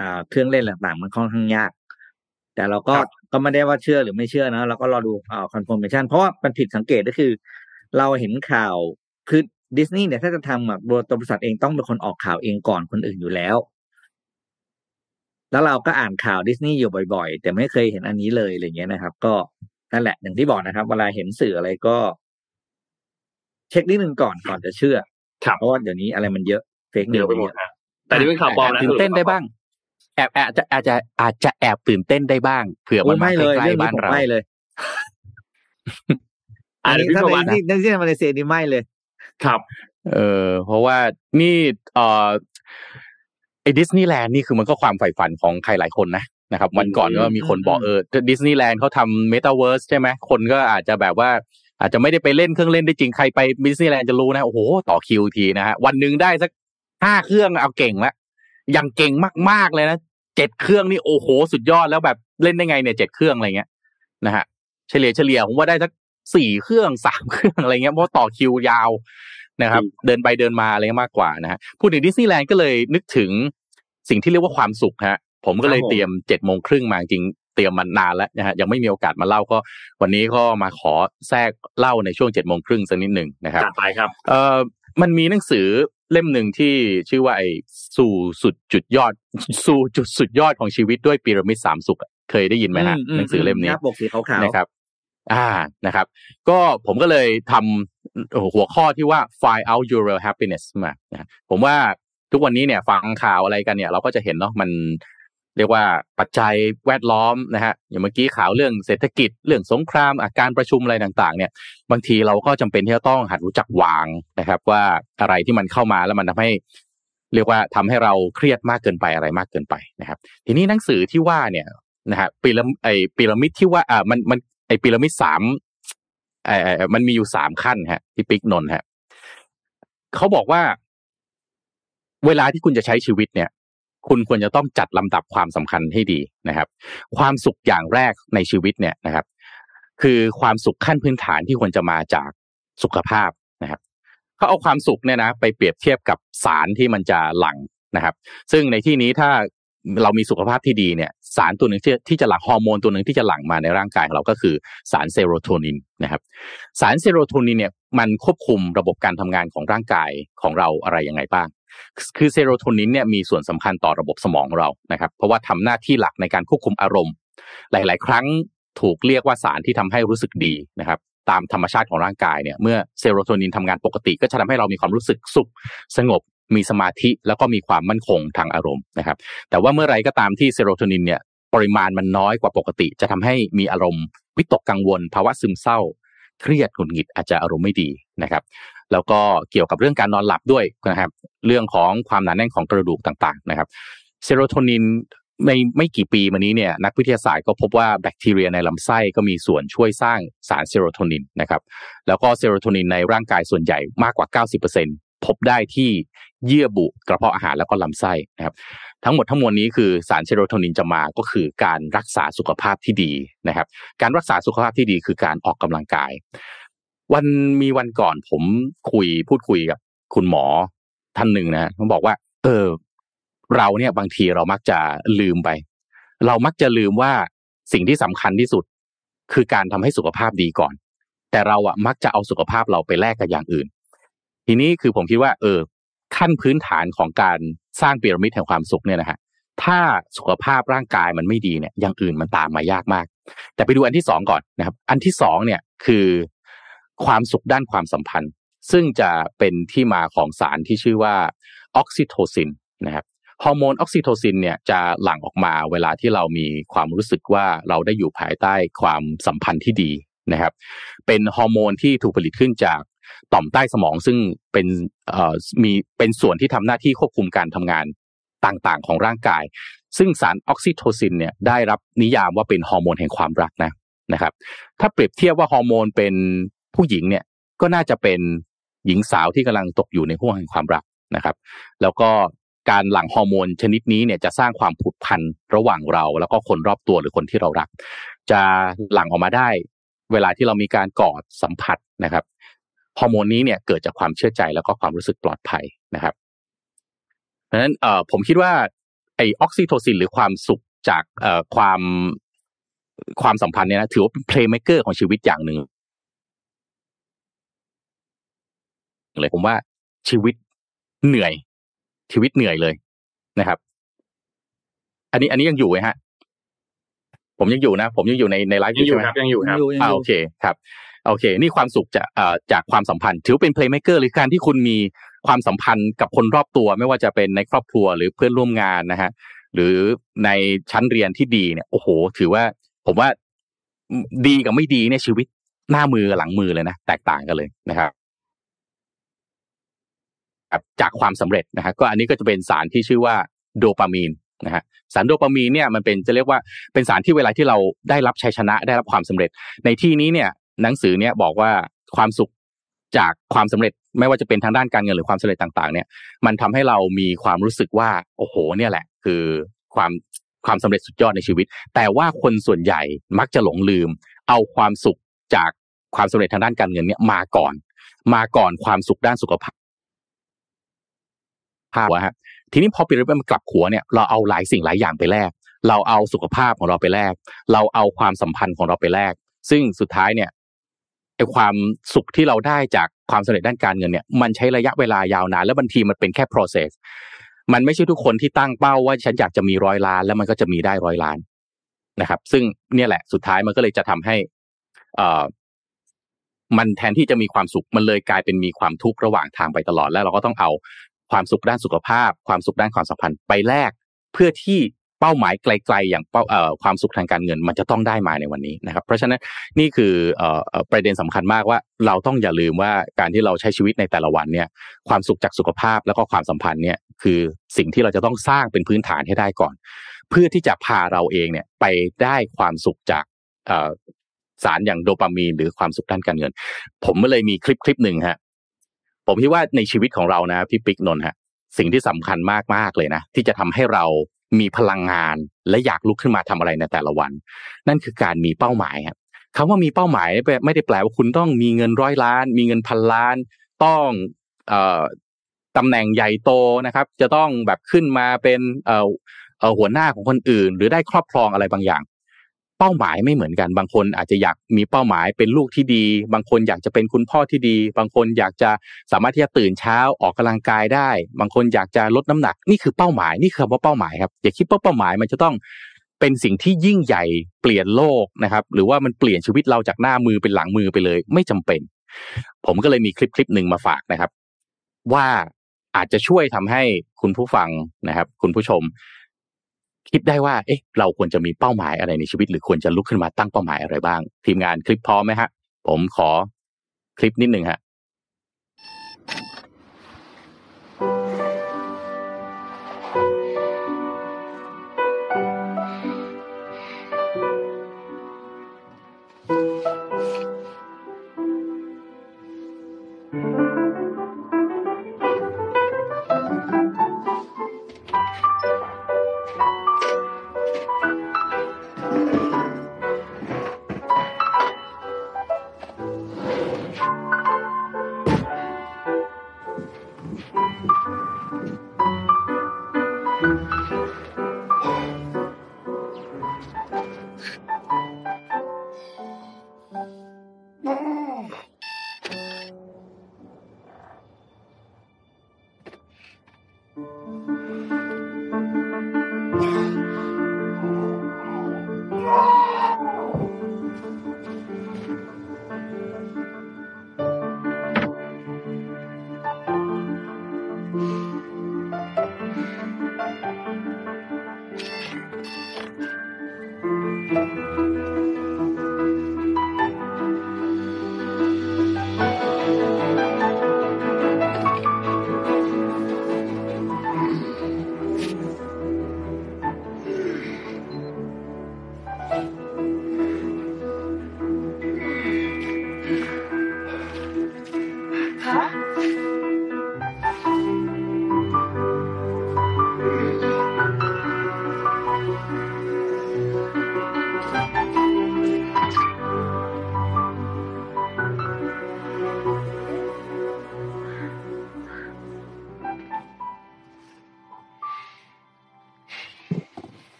อ่าเครื่องเล่นต่างๆ มันค่อนข้างยาก แต่เราก็ครับก็ไม่ได้ว่าเชื่อหรือไม่เชื่อนะเราก็รอดูอ่า confirmation เพราะว่ามันผิดสังเกตก็คือ เราเห็นข่าวคือดิสนีย์เนี่ยถ้าจะทำอะบริษัทเองต้องเป็นคนออกข่าวเองก่อนคนอื่นอยู่แล้ว แล้วเราก็อ่านข่าวดิสนีย์อยู่บ่อย ๆ แต่ไม่เคยเห็นอันนี้เลยอะไรเงี้ยนะครับ ก็นั่นแหละอย่างที่บอกนะครับ เวลาเห็นสื่ออะไรก็ เช็คนิดนึงก่อนก่อนจะเชื่อครับเพราะว่าเดี๋ยวนี้อะไรมันเยอะเฟกเดี๋ยวไปหมดนะแต่นี่เป็นข่าวปลอมนะตื่นเต้นได้บ้าง แอบแอบจะอาจจะอาจจะแอบตื่นเต้นได้บ้างเผื่อโอ้มันมาไม่ใกเลยล้เรื่องๆนี้บ้านผมเราไม่เลยอ่าอันเดี๋ยวนี้พี่ถ้าประในวัตินะที่ในที่มาเลเซียนี่ไม่เลย ครับ เออเพราะว่านี่เอ่อไอ้ดิสนีย์แลนด์นี่คือมันก็ความใฝ่ฝันของใครหลายคนนะนะครับวันก่อนก็มีคนบอกอืมเออดิสนีย์แลนด์เขาทำเมตาเวิร์สใช่ไหมคนก็อาจจะแบบว่า อาจจะไม่ได้ไปเล่นเครื่องเล่นได้จริงใครไปดิสนีย์แลนด์จะรู้นะ โอ้โห ต่อคิวทีนะฮะวันหนึ่งได้สักห้าเครื่องเอาเก่งละยังเก่งมากๆเลยนะเจ็ดเครื่องนี่โอ้โห สุดยอดแล้วแบบเล่นได้ไงเนี่ยเจ็ดเครื่องอะไรเงี้ยนะฮะเฉลี่ยเฉลี่ยผมว่าได้สักสี่เครื่องสามเครื่องอะไรเงี้ยเพราะต่อคิวยาวนะครับ เดินไปเดินมาอะไรเงี้ยมากกว่านะฮะพูดถึงดิสนีย์แลนด์ก็เลยนึกถึงสิ่งที่เรียกว่าความสุขฮะผมก็เลยครับผมเตรียมเจ็ดโมงครึ่งมาจริง เตรียมมันนานแล้วนะฮะยังไม่มีโอกาสมาเล่าก็ วันนี้ก็มาขอแทรกเล่าในช่วงเจ็ดโมงครึ่งสักนิดหนึ่งนะครับจัดไปครับเอ่อมันมีหนังสือเล่มหนึ่งที่ชื่อว่าไอ้สู่สุดจุดยอด สู่จุดสุดยอดของชีวิตด้วยพีระมิดสามสุขอะเคยได้ยินไหมฮะหนังสือเล่มนี้หน้าปกสีขาวๆนะครับ อ่านะครับ ก็ผมก็เลยทำหัวข้อที่ว่า find out your real happiness มานะผมว่าทุกวันนี้เนี่ยฟังข่าวอะไรกันเนี่ย เราก็จะเห็นเนาะมัน เรียกว่าปัจจัยแวดล้อมนะฮะอย่างเมื่อกี้ข่าวเรื่องเศรษฐกิจเรื่องสงครามอาการประชุมอะไรต่างๆ เนี่ย บางทีเราก็จำเป็นที่จะต้องหัดรู้จักวางนะครับ ว่าอะไรที่มันเข้ามาแล้วมันทำให้ เรียกว่าทำให้เราเครียดมากเกินไปอะไรมากเกินไปนะครับ ทีนี้หนังสือที่ว่าเนี่ยนะฮะปีระไอปีระมิดที่ว่าอ่ามันมันไอปีระมิดสามไอไอ้มันมีอยู่สามขั้นฮะที่ปิกนนฮะเขาบอกว่า เวลาที่คุณจะใช้ชีวิตเนี่ย คุณควรจะต้องจัดลำดับความสำคัญให้ดีนะครับ ความสุขอย่างแรกในชีวิตเนี่ยนะครับ คือความสุขขั้นพื้นฐานที่ควรจะมาจากสุขภาพนะครับเขาเอาความสุขเนี่ยนะไปเปรียบเทียบกับสารที่มันจะหลั่งนะครับ ซึ่งในที่นี้ถ้าเรามีสุขภาพที่ดีเนี่ย สารตัวหนึ่งที่ที่จะหลั่งฮอร์โมนตัวหนึ่งที่จะหลั่งมาในร่างกายของเราก็คือสารเซโรโทนินนะครับ สารเซโรโทนินเนี่ยมันควบคุมระบบการทำงานของร่างกายของเราอะไรยังไงบ้าง คือเซโรโทนินเนี่ยมีส่วนสำคัญต่อระบบสมองเรานะครับ เพราะว่าทำหน้าที่หลักในการควบคุมอารมณ์ หลาย ๆ ครั้งถูกเรียกว่าสารที่ทำให้รู้สึกดีนะครับ ตามธรรมชาติของร่างกายเนี่ยเมื่อเซโรโทนินทำงานปกติ ก็จะทำให้เรามีความรู้สึกสุขสงบมีสมาธิแล้วก็มีความมั่นคงทางอารมณ์นะครับ แต่ว่าเมื่อไรก็ตามที่เซโรโทนินเนี่ยปริมาณมันน้อยกว่าปกติ จะทำให้มีอารมณ์วิตกกังวล ภาวะซึมเศร้า เครียดหงุดหงิดอาจจะอารมณ์ไม่ดีนะครับ แล้วก็เกี่ยวกับเรื่องการนอนหลับด้วยนะครับ เรื่องของความหนาแน่นของกระดูกต่างๆนะครับเซโรโทนินในไม่กี่ปีมานี้เนี่ยนักวิทยาศาสตร์ก็พบว่าแบคทีเรียในลำไส้ก็มีส่วนช่วยสร้างสารเซโรโทนินนะครับ แล้วก็เซโรโทนินในร่างกายส่วนใหญ่มากกว่า 90%พบได้ที่เยื่อบุกระเพาะอาหารแล้วก็ลำไส้นะครับ ทั้งหมดทั้งมวลนี้คือสารเซโรโทนินจะมาก็คือการรักษาสุขภาพที่ดีนะครับ การรักษาสุขภาพที่ดีคือการออกกำลังกาย วันมีวันก่อนผมคุยพูดคุยกับคุณหมอท่านหนึ่งนะเขาบอกว่า เออ เราเนี่ยบางทีเรามักจะลืมไป เรามักจะลืมว่าสิ่งที่สำคัญที่สุด คือการทำให้สุขภาพดีก่อน แต่เราอะมักจะเอาสุขภาพเราไปแลกกับอย่างอื่น ทีนี้คือผมคิดว่า เออ ขั้นพื้นฐานของการสร้างพีระมิดแห่งความสุขเนี่ยนะฮะถ้าสุขภาพร่างกายมันไม่ดีเนี่ยอย่างอื่นมันตามมายากมาก แต่ไปดูอันที่สองก่อนนะครับ อันที่สองเนี่ยคือ ความสุขด้านความสัมพันธ์ ซึ่งจะเป็นที่มาของสารที่ชื่อว่าออกซิโทซินนะครับฮอร์โมนออกซิโทซินเนี่ยจะหลั่งออกมาเวลาที่เรามีความรู้สึกว่าเราได้อยู่ภายใต้ความสัมพันธ์ที่ดีนะครับ เป็นฮอร์โมนที่ถูกผลิตขึ้นจากต่อมใต้สมองซึ่งเป็นเอ่อมีเป็นส่วนที่ทำหน้าที่ควบคุมการทำงานต่างๆ ของร่างกาย ซึ่งสารออกซิโทซินเนี่ยได้รับนิยามว่าเป็นฮอร์โมนแห่งความรักนะนะครับ ถ้าเปรียบเทียบว่าฮอร์โมนเป็น ผู้หญิงเนี่ยก็น่าจะเป็นหญิงสาวที่กำลังตกอยู่ในห้วงแห่งความรักนะครับ แล้วก็การหลั่งฮอร์โมนชนิดนี้เนี่ยจะสร้างความผูกพันระหว่างเรา แล้วก็คนรอบตัวหรือคนที่เรารัก จะหลั่งออกมาได้ เวลาที่เรามีการกอดสัมผัสนะครับฮอร์โมนนี้เนี่ยเกิดจากความเชื่อใจแล้วก็ความรู้สึกปลอดภัยนะครับเพราะฉะนั้นเอ่อผมคิดว่าไอออกซิโทซินหรือความสุขจากเอ่อความความสัมพันธ์เนี่ยนะถือว่าเป็น playmaker ของชีวิตอย่างหนึ่ง เลยผมว่าชีวิตเหนื่อย ชีวิตเหนื่อยเลยนะครับ อันนี้อันนี้ยังอยู่ไหมฮะ ผมยังอยู่นะ ผมยังอยู่ในในไลฟ์ยังอยู่ใช่ไหมครับยังอยู่ครับอ่าโอเคครับ โอเค นี่ความสุขจากเอ่อจากความสัมพันธ์ ถือว่าเป็นเพลย์เม k เกอร์หรือการที่คุณมีความสัมพันธ์กับคนรอบตัว ไม่ว่าจะเป็นในครอบครัวหรือเพื่อนร่วมงานนะฮะ หรือในชั้นเรียนที่ดีเนี่ยโอ้โห ถือว่า ผมว่าดีกับไม่ดีเนี่ยชีวิตหน้ามือกับหลังมือเลยนะแตกต่างกันเลยนะครับ ครับจากความสำเร็จนะฮะก็อันนี้ก็จะเป็นสารที่ชื่อว่าโดปามีนนะฮะสารโดปามีนเนี่ยมันเป็นจะเรียกว่าเป็นสารที่เวลาที่เราได้รับชัยชนะได้รับความสำเร็จ ในที่นี้เนี่ยหนังสือเนี่ยบอกว่าความสุขจากความสำเร็จไม่ว่าจะเป็นทางด้านการเงินหรือความสำเร็จต่าง ๆ เนี่ย มันทำให้เรามีความรู้สึกว่าโอ้โห เนี่ยแหละ คือความความสำเร็จสุดยอดในชีวิต แต่ว่าคนส่วนใหญ่มักจะหลงลืม เอาความสุขจากความสำเร็จทางด้านการเงินเนี่ยมาก่อน มาก่อนความสุขด้านสุขภาพ ภาพวะฮะทีนี้พอปีริบมันกลับหัวเนี่ยเราเอาหลายสิ่งหลายอย่างไปแลกเราเอาสุขภาพของเราไปแลกเราเอาความสัมพันธ์ของเราไปแลกซึ่งสุดท้ายเนี่ยไอความสุขที่เราได้จากความสำเร็จด้านการเงินเนี่ย มันใช้ระยะเวลายาวนานแล้วบางทีมันเป็นแค่ process มันไม่ใช่ทุกคนที่ตั้งเป้าว่าฉันอยากจะมีร้อยล้าน แล้วมันก็จะมีได้ร้อยล้านนะครับ ซึ่งเนี่ยแหละสุดท้ายมันก็เลยจะทำให้เอ่อมันแทนที่จะมีความสุขมันเลยกลายเป็นมีความทุกข์ระหว่างทางไปตลอดแล้วเราก็ต้องเอา ความสุขด้านสุขภาพ ความสุขด้านความสัมพันธ์ไปแลกเพื่อที่เป้าหมายไกลๆ อย่างเป้าความสุขทางการเงินมันจะต้องได้มาในวันนี้นะครับ เพราะฉะนั้นนี่คือประเด็นสำคัญมากว่า เราต้องอย่าลืมว่าการที่เราใช้ชีวิตในแต่ละวันเนี่ยความสุขจากสุขภาพแล้วก็ความสัมพันธ์เนี่ยคือสิ่งที่เราจะต้องสร้างเป็นพื้นฐานให้ได้ก่อน เพื่อที่จะพาเราเองเนี่ยไปได้ความสุขจากสารอย่างโดปามีนหรือความสุขด้านการเงิน ผมก็เลยมีคลิปคลิปหนึ่งฮะ ผมคิดว่าในชีวิตของเรานะพี่ปิ๊กนนท์ฮะสิ่งที่สำคัญมากๆเลยนะที่จะทำให้เรามีพลังงานและอยากลุกขึ้นมาทำอะไรในแต่ละวัน นั่นคือการมีเป้าหมายครับคำว่ามีเป้าหมายไม่ได้แปลว่าคุณต้องมีเงินร้อยล้าน มีเงินพันล้าน ต้องเอ่อตำแหน่งใหญ่โตนะครับ จะต้องแบบขึ้นมาเป็นเอ่อหัวหน้าของคนอื่น หรือได้ครอบครองอะไรบางอย่าง เป้าหมายไม่เหมือนกัน บางคนอาจจะอยากมีเป้าหมายเป็นลูกที่ดี บางคนอยากจะเป็นคุณพ่อที่ดี บางคนอยากจะสามารถที่จะตื่นเช้าออกกำลังกายได้ บางคนอยากจะลดน้ำหนัก นี่คือเป้าหมายนี่คือคำว่าเป้าหมายครับอย่าคิดว่าเป้าหมายมันจะต้องเป็นสิ่งที่ยิ่งใหญ่เปลี่ยนโลกนะครับ หรือว่ามันเปลี่ยนชีวิตเราจากหน้ามือเป็นหลังมือไปเลย ไม่จำเป็น ผมก็เลยมีคลิปคลิปหนึ่งมาฝากนะครับ ว่าอาจจะช่วยทำให้คุณผู้ฟังนะครับ คุณผู้ชม คิดได้ว่า เอ๊ะ เราควรจะมีเป้าหมายอะไรในชีวิต หรือควรจะลุกขึ้นมาตั้งเป้าหมายอะไรบ้าง ทีมงานคลิปพร้อมไหมฮะ ผมขอคลิปนิดหนึ่งฮะ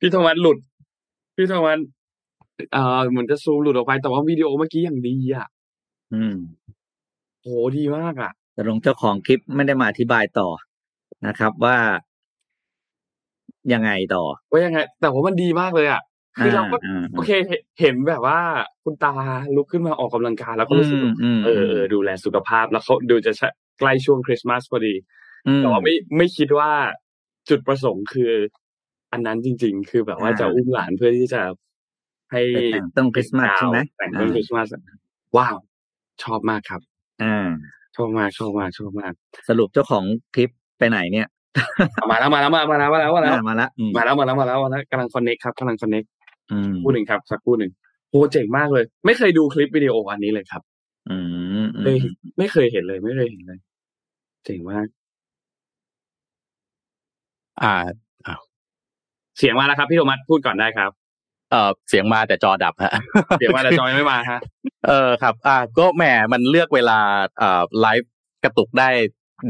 พี่โทมัสหลุด พี่โทมัสเอ่อเหมือนจะซูมหลุดออกไปแต่ว่าวิดีโอเมื่อกี้อย่างดีอะ อืมโหดีมากอะ แต่ลงเจ้าของคลิปไม่ได้มาอธิบายต่อนะครับว่ายังไงต่อ ว่ายังไง แต่ว่ามันดีมากเลยอะคือเราก็อ่าโอเคเห็นเห็นแบบว่าคุณตาลุกขึ้นมาออกกำลังกายแล้วก็รู้สึกว่าอืมเออเออดูแลสุขภาพแล้วเขาดูจะใกล้ช่วงคริสต์มาสพอดีอืมแต่ว่าไม่ไม่คิดว่าจุดประสงค์คือ อันนั้นจริง ๆ คือแบบว่าอ่าจะอุ้มหลานเพื่อที่จะให้ไปแต่งต้นคริสต์มาสใช่ไหมแต่งต้นคริสต์มาสว้าว ชอบมากครับอ่าชอบมากชอบมากชอบมาก สรุปเจ้าของคลิปไปไหนเนี่ย มาแล้วมาแล้วมาแล้วมาแล้วมาแล้วมาแล้วอ่ามาละอืมมาแล้วมาแล้วมาแล้วมาแล้วกำลังคอนเน็กครับกำลังคอนเน็กอืมคู่หนึ่งครับ สักคู่หนึ่งโหเจ๋งมากเลย ไม่เคยดูคลิปวิดีโออันนี้เลยครับ อืมอืไม่มไม่เคยเห็นเลย ไม่เคยเห็นเลย เจ๋งมาก อ่า เสียงมาแล้วครับพี่โทมัสพูดก่อนได้ครับเออเสียงมาแต่จอดับฮะเสียงมาแต่จอยไม่มาฮะเออครับ อ่าก็แหมมันเลือกเวลาเอ่อไลฟ์กระตุกได้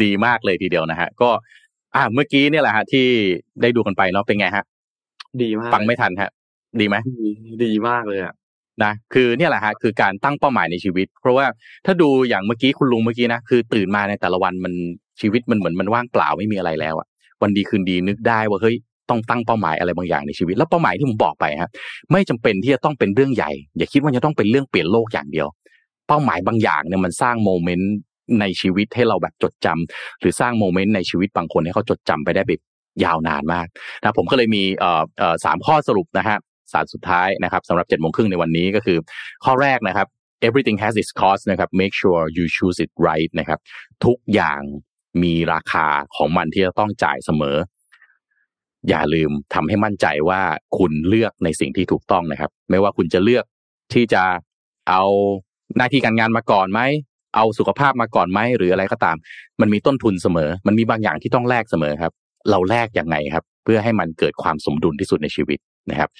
ดีมากเลยทีเดียวนะฮะ ก็ อ่าเมื่อกี้เนี่ยแหละฮะที่ได้ดูกันไปเนาะเป็นไงฮะ ดีมากฟังไม่ทันฮะ ดีไหมดีดีมากเลยอะนะคือเนี่ยแหละฮะคือการตั้งเป้าหมายในชีวิต เพราะว่าถ้าดูอย่างเมื่อกี้คุณลุงเมื่อกี้นะคือตื่นมาในแต่ละวันมันชีวิตมันเหมือนมันว่างเปล่าไม่มีอะไรแล้วอะวันดีคืนดีนึกได้ว่าเฮ้ย ต้องตั้งเป้าหมายอะไรบางอย่างในชีวิต แล้วเป้าหมายที่ผมบอกไปครับไม่จำเป็นที่จะต้องเป็นเรื่องใหญ่ อย่าคิดว่าจะต้องเป็นเรื่องเปลี่ยนโลกอย่างเดียว เป้าหมายบางอย่างเนี่ยมันสร้างโมเมนต์ในชีวิตให้เราแบบจดจำหรือสร้างโมเมนต์ในชีวิตบางคนให้เขาจดจำไปได้แบบยาวนานมากนะผมก็เลยมีเอ่อเอ่อสามข้อสรุปนะฮะสารสุดท้ายนะครับสำหรับเจ็ดโมงครึ่งในวันนี้ก็คือ ข้อแรกนะครับ everything has its cost นะครับ make sure you choose it right นะครับ ทุกอย่างมีราคาของมันที่จะต้องจ่ายเสมอ อย่าลืมทำให้มั่นใจว่าคุณเลือกในสิ่งที่ถูกต้องนะครับ ไม่ว่าคุณจะเลือกที่จะเอาหน้าที่การงานมาก่อนไหมเอาสุขภาพมาก่อนไหมหรืออะไรก็ตาม มันมีต้นทุนเสมอ มันมีบางอย่างที่ต้องแลกเสมอครับ เราแลกยังไงครับ เพื่อให้มันเกิดความสมดุลที่สุดในชีวิตนะครับ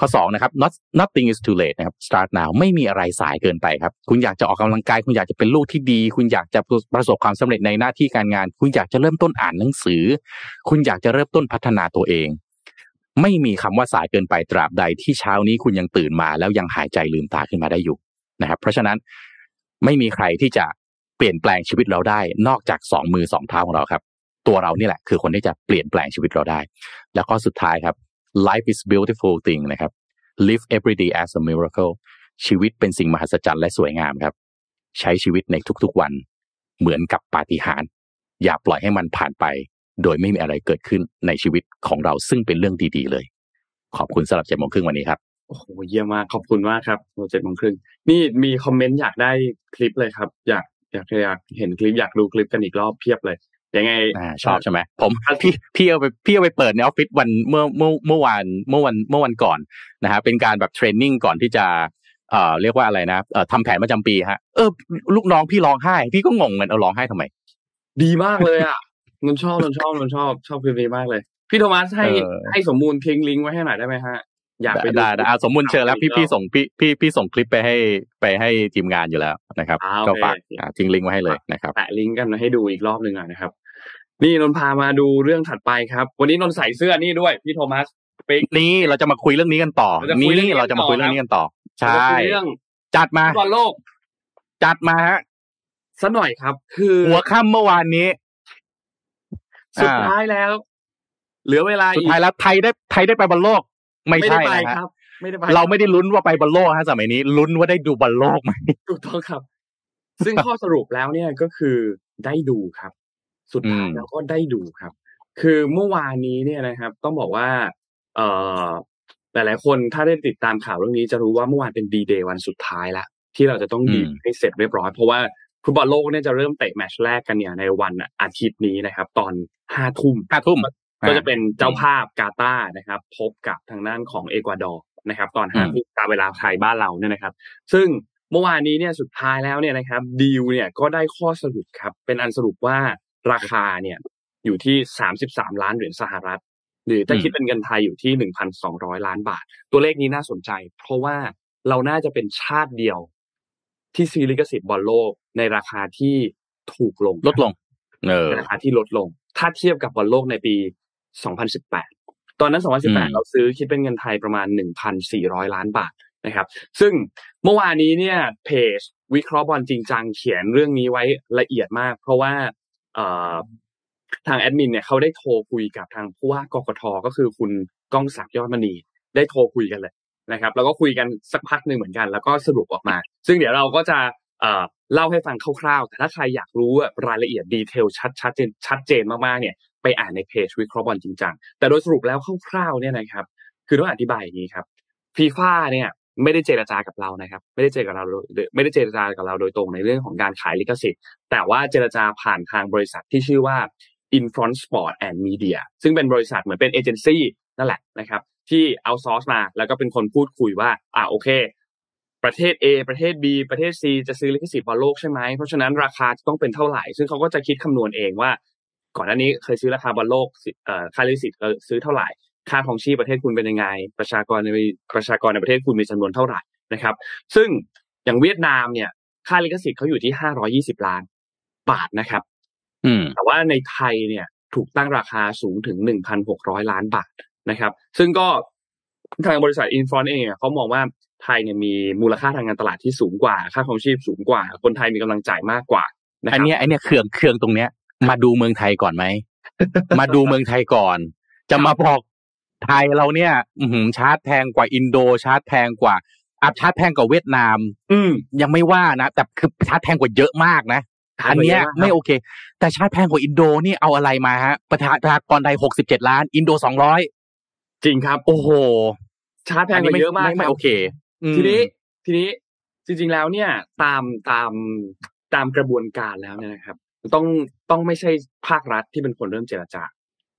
ข้อสองนะครับ not nothing is too late นะครับ start now ไม่มีอะไรสายเกินไปครับ คุณอยากจะออกกำลังกาย คุณอยากจะเป็นลูกที่ดี คุณอยากจะประสบความสำเร็จในหน้าที่การงาน คุณอยากจะเริ่มต้นอ่านหนังสือ คุณอยากจะเริ่มต้นพัฒนาตัวเอง ไม่มีคำว่าสายเกินไปตราบใดที่เช้านี้คุณยังตื่นมา แล้วยังหายใจลืมตาขึ้นมาได้อยู่นะครับ เพราะฉะนั้นไม่มีใครที่จะเปลี่ยนแปลงชีวิตเราได้ นอกจากสองมือสองเท้าของเราครับ ตัวเรานี่แหละ คือคนที่จะเปลี่ยนแปลงชีวิตเราได้ แล้วก็สุดท้ายครับ life is beautiful thing นะครับ live every day as a miracle ชีวิตเป็นสิ่งมหัศจรรย์และสวยงามครับ ใช้ชีวิตในทุกๆวัน เหมือนกับปาฏิหาริย์อย่าปล่อยให้มันผ่านไป โดยไม่มีอะไรเกิดขึ้นในชีวิตของเราซึ่งเป็นเรื่องดีๆเลย ขอบคุณสำหรับเจ็ดโมงครึ่งวันนี้ครับโอ้โหเยี่ยมมากขอบคุณมากครับเจ็ดโมงครึ่งนี่มีคอมเมนต์อยากได้คลิปเลยครับ อยากอยากอยากเห็นคลิปอยากดูคลิปกันอีกรอบเพียบเลย ยังไงอ่าชอบใช่ไหมผมพี่พี่เอาไปพี่เอาไปเปิดในออฟฟิศวันเมื่อเมื่อเมื่อวานเมื่อวันเมื่อวันก่อนนะฮะเป็นการแบบเทรนนิ่งก่อนที่จะเอ่อเรียกว่าอะไรนะเอ่อทำแผนประจำปีฮะเออลูกน้องพี่ร้องไห้ พี่ก็งงเงินเอาร้องไห้ทำไม ดีมากเลยอะนนชอบนนชอบนนชอบชอบคลิปนี้มากเลย พี่โทมัสให้ให้สมมูลทิ้งลิงก์ไว้ให้หน่อยได้ไหมฮะอยากไปดูได้ได้อ่าสมมูลเชิญแล้วพี่พี่ส่งพี่พี่พี่ส่งคลิปไปให้ไปให้ทีมงานอยู่แล้วนะครับอ่าโอเคก็ฝากอ่าทิ้งลิงก์ไว้ให้เลยนะครับแปะลิงก์กันให้ดูอีกรอบหนึ่งอะนะครับ นี่นนพามาดูเรื่องถัดไปครับ วันนี้นนใส่เสื้อนี่ด้วยพี่โทมัสปิ๊กนี่เราจะมาคุยเรื่องนี้กันต่อเราจะคุยเรื่องนี้นี่เราจะมาคุยกันต่อเรื่องนี้กันต่อ ใช่เราจะคุยเรื่องจัดมาฟุตบอลโลก จัดมาฮะสักหน่อยครับ คือหัวค่ำเมื่อวานนี้ สุดท้ายแล้ว เหลือเวลาสุดอีกท้ายแล้วไทยได้ไทยได้ไปบอลโลก ไม่ไม่ใช่ได้ไปนะฮะครับไม่ได้ไปเราไม่ได้ลุ้นว่าไปบอลโลกฮะสมัยนี้ลุ้นว่าได้ดูบอลโลกไหมถูกต้องครับ ซึ่งข้อสรุปแล้วเนี่ยก็คือได้ดูครับ สุดท้ายอืมแล้วก็ได้ดูครับ คือเมื่อวานนี้เนี่ยนะครับ ต้องบอกว่า เอ่อหลายๆคนถ้าได้ติดตามข่าวเรื่องนี้จะรู้ว่าเมื่อวานเป็นดีเดย์วันสุดท้ายละที่เราจะต้องดีลให้เสร็จเรียบร้อย เพราะว่าฟุตบอลโลกเนี่ยจะเริ่มเตะแมตช์แรกกันเนี่ยในวันอาทิตย์นี้นะครับ ตอนห้าทุ่มห้าทุ่มก็จะเป็นเจ้าภาพกาตาร์นะครับ พบกับทางด้านของเอกวาดอร์นะครับ ตอนห้าทุ่มตามเวลาไทยบ้านเราเนี่ยนะครับ ซึ่งเมื่อวานนี้เนี่ยสุดท้ายแล้วเนี่ยนะครับดีลเนี่ยก็ได้ข้อสรุปครับ เป็นอันสรุปว่า ราคาเนี่ยอยู่ที่สามสิบสามล้านเหรียญสหรัฐ หรือถ้าอืมคิดเป็นเงินไทยอยู่ที่หนึ่งพันสองร้อยล้านบาท ตัวเลขนี้น่าสนใจ เพราะว่าเราน่าจะเป็นชาติเดียว ที่ซื้อลิขสิทธิ์บอลโลกในราคาที่ถูกลง ลดลงเออในราคาที่ลดลง ถ้าเทียบกับบอลโลกในปี 2018 ตอนนั้นอืม2018 เราซื้อคิดเป็นเงินไทยประมาณ 1,400 ล้านบาทนะครับ ซึ่งเมื่อวานนี้เนี่ยเพจวิเคราะห์บอลจริงจังเขียนเรื่องนี้ไว้ละเอียดมาก เพราะว่าเอ่อ ทางแอดมินเนี่ยเขาได้โทรคุยกับทางผู้ว่ากกทก็คือคุณก้องศักดิ์ยอดมณีได้โทรคุยกันเลยนะครับแล้วก็คุยกันสักพักหนึ่งเหมือนกัน แล้วก็สรุปออกมา ซึ่งเดี๋ยวเราก็จะเล่าให้ฟังคร่าวๆ แต่ถ้าใครอยากรู้รายละเอียดดีเทลชัดชัดเจนชัดเจนมากๆเนี่ยไปอ่านในเพจวิเคราะห์บอลจริงจังแต่โดยสรุปแล้วคร่าวๆเนี่ยนะครับ คือต้องอธิบายอย่างนี้ครับฟีฟ่าเนี่ย ไม่ได้เจรจากับเรานะครับ ไม่ได้เจรจากับเราไม่ได้เจรจากับเราโดยตรงในเรื่องของการขายลิขสิทธิ์ แต่ว่าเจรจาผ่านทางบริษัทที่ชื่อว่า Infront Sport and Media ซึ่งเป็นบริษัทเหมือนเป็นเอเจนซี่นั่นแหละนะครับที่ outsource มาแล้วก็เป็นคนพูดคุยว่าอ่าโอเค ประเทศ A ประเทศ B ประเทศ C จะซื้อลิขสิทธิ์บอลโลกใช่ไหมเพราะฉะนั้นราคาจะต้องเป็นเท่าไหร่ ซึ่งเขาก็จะคิดคำนวณเองว่า ก่อนหน้านี้เคยซื้อราคาบอลโลกเอ่อค่าลิขสิทธิ์ซื้อเท่าไหร่ ค่าครองชีพประเทศคุณเป็นยังไง ประชากรในประชากรในประเทศคุณมีจำนวนเท่าไหร่นะครับ ซึ่งอย่างเวียดนามเนี่ย ค่าลิขสิทธิ์เขาอยู่ที่ห้าร้อยี่สิบล้านบาทนะครับอืมแต่ว่าในไทยเนี่ย ถูกตั้งราคาสูงถึง1,600ล้านบาทนะครับ ซึ่งก็ทางบริษัทอินฟรอนเองเนี่ยเขามองว่าไทยเนี่ยมีมูลค่าทางการตลาดที่สูงกว่า ค่าครองชีพสูงกว่า คนไทยมีกำลังจ่ายมากกว่านะคอัรันบเนี้ยไอเนี้ยเครื่องเครื่องตรงเนี้ย มาดูเมืองไทยก่อนไหม มาดูเมืองไทยก่อน จะมาบอก ไทยเราเนี่ยอือหือชาร์จแพงกว่าอินโดชาร์จแพงกว่าอัพชาร์จแพงกว่าเวียดนาม อืมยังไม่ว่านะ แต่คือชาร์จแพงกว่าเยอะมากนะอันเนี้ยไม่โอเค แต่ชาร์จแพงกว่าอินโดนี่เอาอะไรมาฮะประชาประชากรไทยหกสิบเจ็ดล้าน อินโดสองร้อยจริงครับ โอ้โห ชาร์จแพงกว่าเยอะมากไม่ไม่ครับโอเคอืมทีนี้ทีนี้จริง ๆแล้วเนี่ยตามตามตามกระบวนการแล้วเนี่ยนะครับ ต้องต้องไม่ใช่ภาครัฐที่เป็นคนเริ่มเจรจา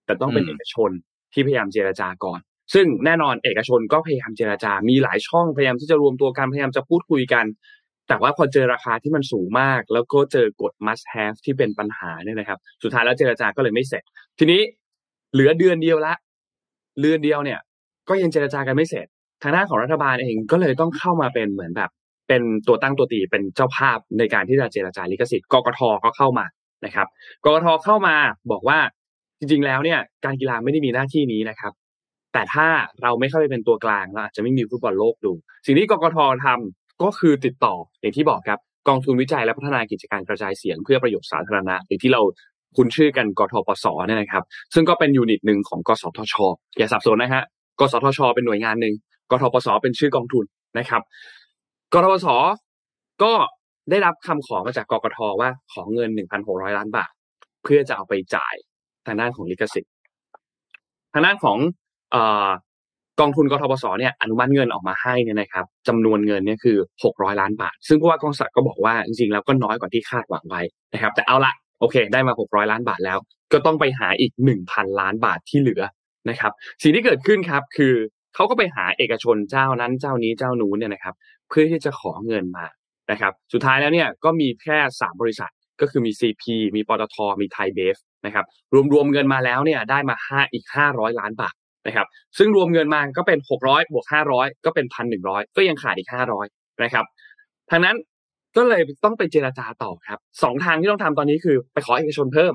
แต่ต้องเป็นเอกชน ที่พยายามเจรจาก่อน ซึ่งแน่นอนเอกชนก็พยายามเจรจา มีหลายช่องพยายามที่จะรวมตัวกันพยายามจะพูดคุยกัน แต่ว่าพอเจอราคาที่มันสูงมาก แล้วก็เจอกฎ must have ที่เป็นปัญหาเนี่ยนะครับ สุดท้ายแล้วเจรจาก็เลยไม่เสร็จ ทีนี้เหลือเดือนเดียวละเดือนเดียวเนี่ย ก็ยังเจรจากันไม่เสร็จ ทางด้านของรัฐบาลเองก็เลยต้องเข้ามาเป็นเหมือนแบบ เป็นตัวตั้งตัวตีเป็นเจ้าภาพในการที่จะเจรจาลิขสิทธิ์กกทก็เข้ามานะครับกกทเข้ามาบอกว่า จริงๆแล้วเนี่ยการกีฬาไม่ได้มีหน้าที่นี้นะครับ แต่ถ้าเราไม่เข้าไปเป็นตัวกลางเราอาจจะไม่มีฟุตบอลโลกดู สิ่งที่กกททำก็คือติดต่ออย่างที่บอกครับกองทุนวิจัยและพัฒนากิจการกระจายเสียงเพื่อประโยชน์สาธารณะหรือที่เราคุ้นชื่อกันกทปสเนี่ยนะครับ ซึ่งก็เป็นยูนิตหนึ่งของกสทช อย่าสับสนนะฮะกสทช เป็นหน่วยงานหนึ่งกทปสเป็นชื่อกองทุนนะครับกทปสก็ได้รับคำขอมาจากกกทว่าขอเงิน 1,600 ล้านบาท เพื่อจะเอาไปจ่าย ทางด้านของลิขสิทธิ์ทางด้านของอกองทุนกทปสเนี่ยอนุมัติเงินออกมาให้เนี่ยนะครับจำนวนเงินเนี่ยคือ 600 ล้านบาท ซึ่งผู้ว่ากองศักดิ์ก็บอกว่าจริงๆแล้วก็น้อยกว่าที่คาดหวังไว้นะครับ แต่เอาละโอเค ได้มา 600 ล้านบาทแล้ว ก็ต้องไปหาอีก 1,000 ล้านบาทที่เหลือนะครับ สิ่งที่เกิดขึ้นครับ คือเขาก็ไปหาเอกชนเจ้านั้นเจ้านี้เจ้านู้นเนี่ยนะครับ เพื่อที่จะขอเงินมานะครับ สุดท้ายแล้วเนี่ยก็มีแค่สามบริษัทก็คือมี CP มีปตทมีไทยเบฟ นะครับรวมๆเงินมาแล้วเนี่ยได้มาห้าอีก500ล้านบาทนะครับซึ่งรวมเงินมาก็เป็น600บวก500ก็เป็น1,100ก็ยังขาดอีก500นะครับทางนั้นก็เลยต้องไปเจราจาต่อครับสองทางที่ต้องทำตอนนี้คือไปขอเอกชนเพิ่ม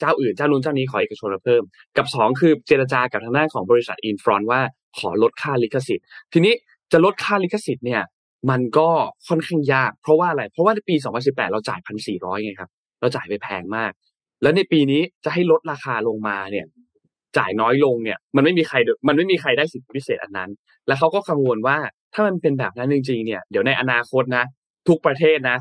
เจ้าอื่นเจ้านู้นเจ้านี้ขอเอกชนมาเพิ่ม กับสองคือเจรจากับทางด้านของบริษัทอินฟรอนว่าขอลดค่าลิขสิทธิ์ ทีนี้จะลดค่าลิขสิทธิ์เนี่ยมันก็ค่อนข้างยาก เพราะว่าอะไร เพราะว่าในปี 2018 เราจ่าย 1,400ไงครับ เราจ่ายไปแพงมาก แล้วในปีนี้จะให้ลดราคาลงมาเนี่ย จ่ายน้อยลงเนี่ย มันไม่มีใครมันไม่มีใครได้สิทธิพิเศษอันนั้น แล้วเขาก็กังวลว่าถ้ามันเป็นแบบนั้นจริงๆเนี่ยเดี๋ยวในอนาคตนะ ทุกประเทศนะ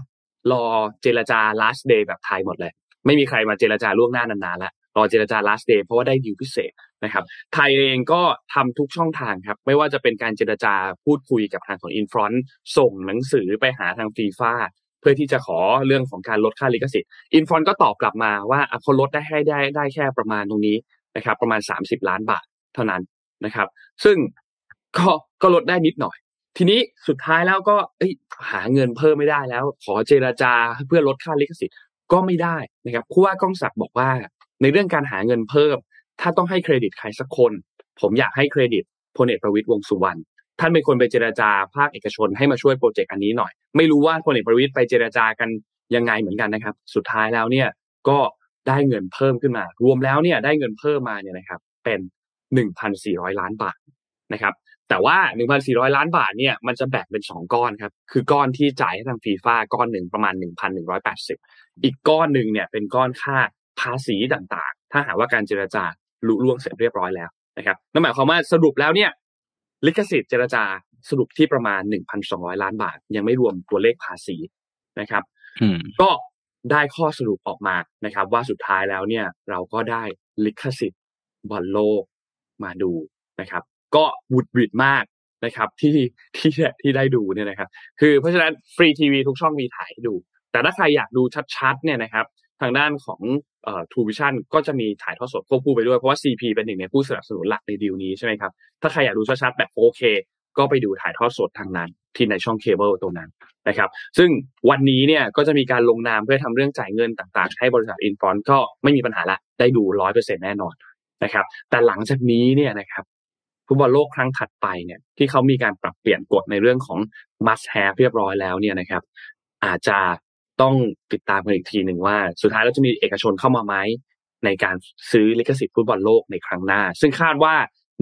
รอเจรจา last day แบบไทยหมดเลย ไม่มีใครมาเจรจาล่วงหน้านานๆแล้วรอเจรจา last day เพราะว่าได้ดีลพิเศษนะครับ ไทยเองก็ทำทุกช่องทางครับ ไม่ว่าจะเป็นการเจรจาพูดคุยกับทางของอินฟรอนส่งหนังสือไปหาทางฟีฟ่า พื่อที่จะขอเรื่องของการลดค่าลิขสิทธิ์อินฟอนก็ตอบกลับมาว่าเขาลดได้ให้ได้ได้แค่ประมาณตรงนี้นะครับ ประมาณ 30 ล้านบาทเท่านั้นนะครับ ซึ่งก็ก็ลดได้นิดหน่อย ทีนี้สุดท้ายแล้วก็หาเงินเพิ่มไม่ได้แล้ว ขอเจรจาเพื่อลดค่าลิขสิทธิ์ก็ไม่ได้นะครับผู้ว่าก้องศักดิ์บอกว่า ในเรื่องการหาเงินเพิ่ม ถ้าต้องให้เครดิตใครสักคน ผมอยากให้เครดิตพลเอกประวิตร วงษ์สุวรรณ ท่านเป็นคนไปเจรจาภาคเอกชนให้มาช่วย project อันนี้หน่อย ไม่รู้ว่าพลเอกประวิตรไปเจรจากันยังไงเหมือนกันนะครับ สุดท้ายแล้วเนี่ยก็ได้เงินเพิ่มขึ้นมา รวมแล้วเนี่ยได้เงินเพิ่มมาเนี่ยนะครับ เป็น 1,400 ล้านบาทนะครับแต่ว่า 1,400 ล้านบาทเนี่ยมันจะแบ่งเป็น 2 ก้อนครับ คือก้อนที่จ่ายให้ทางฟีฟ่าก้อนหนึ่งประมาณ 1,180 อีกก้อนหนึ่งเนี่ยเป็นก้อนค่าภาษีต่างๆ ถ้าหากว่าการเจรจาลุล่วงเสร็จเรียบร้อยแล้วนะครับนั่นหมายความว่าสรุปแล้วเนี่ย ลิขสิทธิ์เจรจาสรุปที่ประมาณ 1,200 ล้านบาท ยังไม่รวมตัวเลขภาษีนะครับอืมก็ได้ข้อสรุปออกมานะครับ ว่าสุดท้ายแล้วเนี่ย เราก็ได้ลิขสิทธิ์บอลโลกมาดูนะครับ ก็หวุดหวิดมากนะครับ ที่ที่ที่ได้ดูเนี่ยนะครับ คือเพราะฉะนั้นฟรีทีวีทุกช่องมีถ่ายให้ดู แต่ถ้าใครอยากดูชัดๆเนี่ยนะครับ ทางด้านของ TrueVisions ก็จะมีถ่ายทอดสดควบคู่ไปด้วย เพราะว่า CP เป็นหนึ่งในผู้สนับสนุนหลักในดีลนี้ใช่ไหมครับ ถ้าใครอยากดูชัดๆแบบ 4K ก็ไปดูถ่ายทอดสดทางนั้น ที่ในช่องเคเบิลตรงนั้นนะครับ ซึ่งวันนี้เนี่ยก็จะมีการลงนามเพื่อทำเรื่องจ่ายเงินต่างๆ ให้บริษัท Infront ก็ไม่มีปัญหาละ ได้ดูร้อยเปอร์เซ็นแน่นอนนะครับ แต่หลังจากนี้เนี่ยนะครับฟุตบอลโลกครั้งถัดไปเนี่ยที่เขามีการปรับเปลี่ยนกฎในเรื่องของ must have เรียบร้อยแล้วเนี่ยนะครับ อาจจะ ต้องติดตามกันอีกทีหนึ่งว่า สุดท้ายแล้วจะมีเอกชนเข้ามาไหมในการซื้อลิขสิทธิ์ฟุตบอลโลกในครั้งหน้า ซึ่งคาดว่า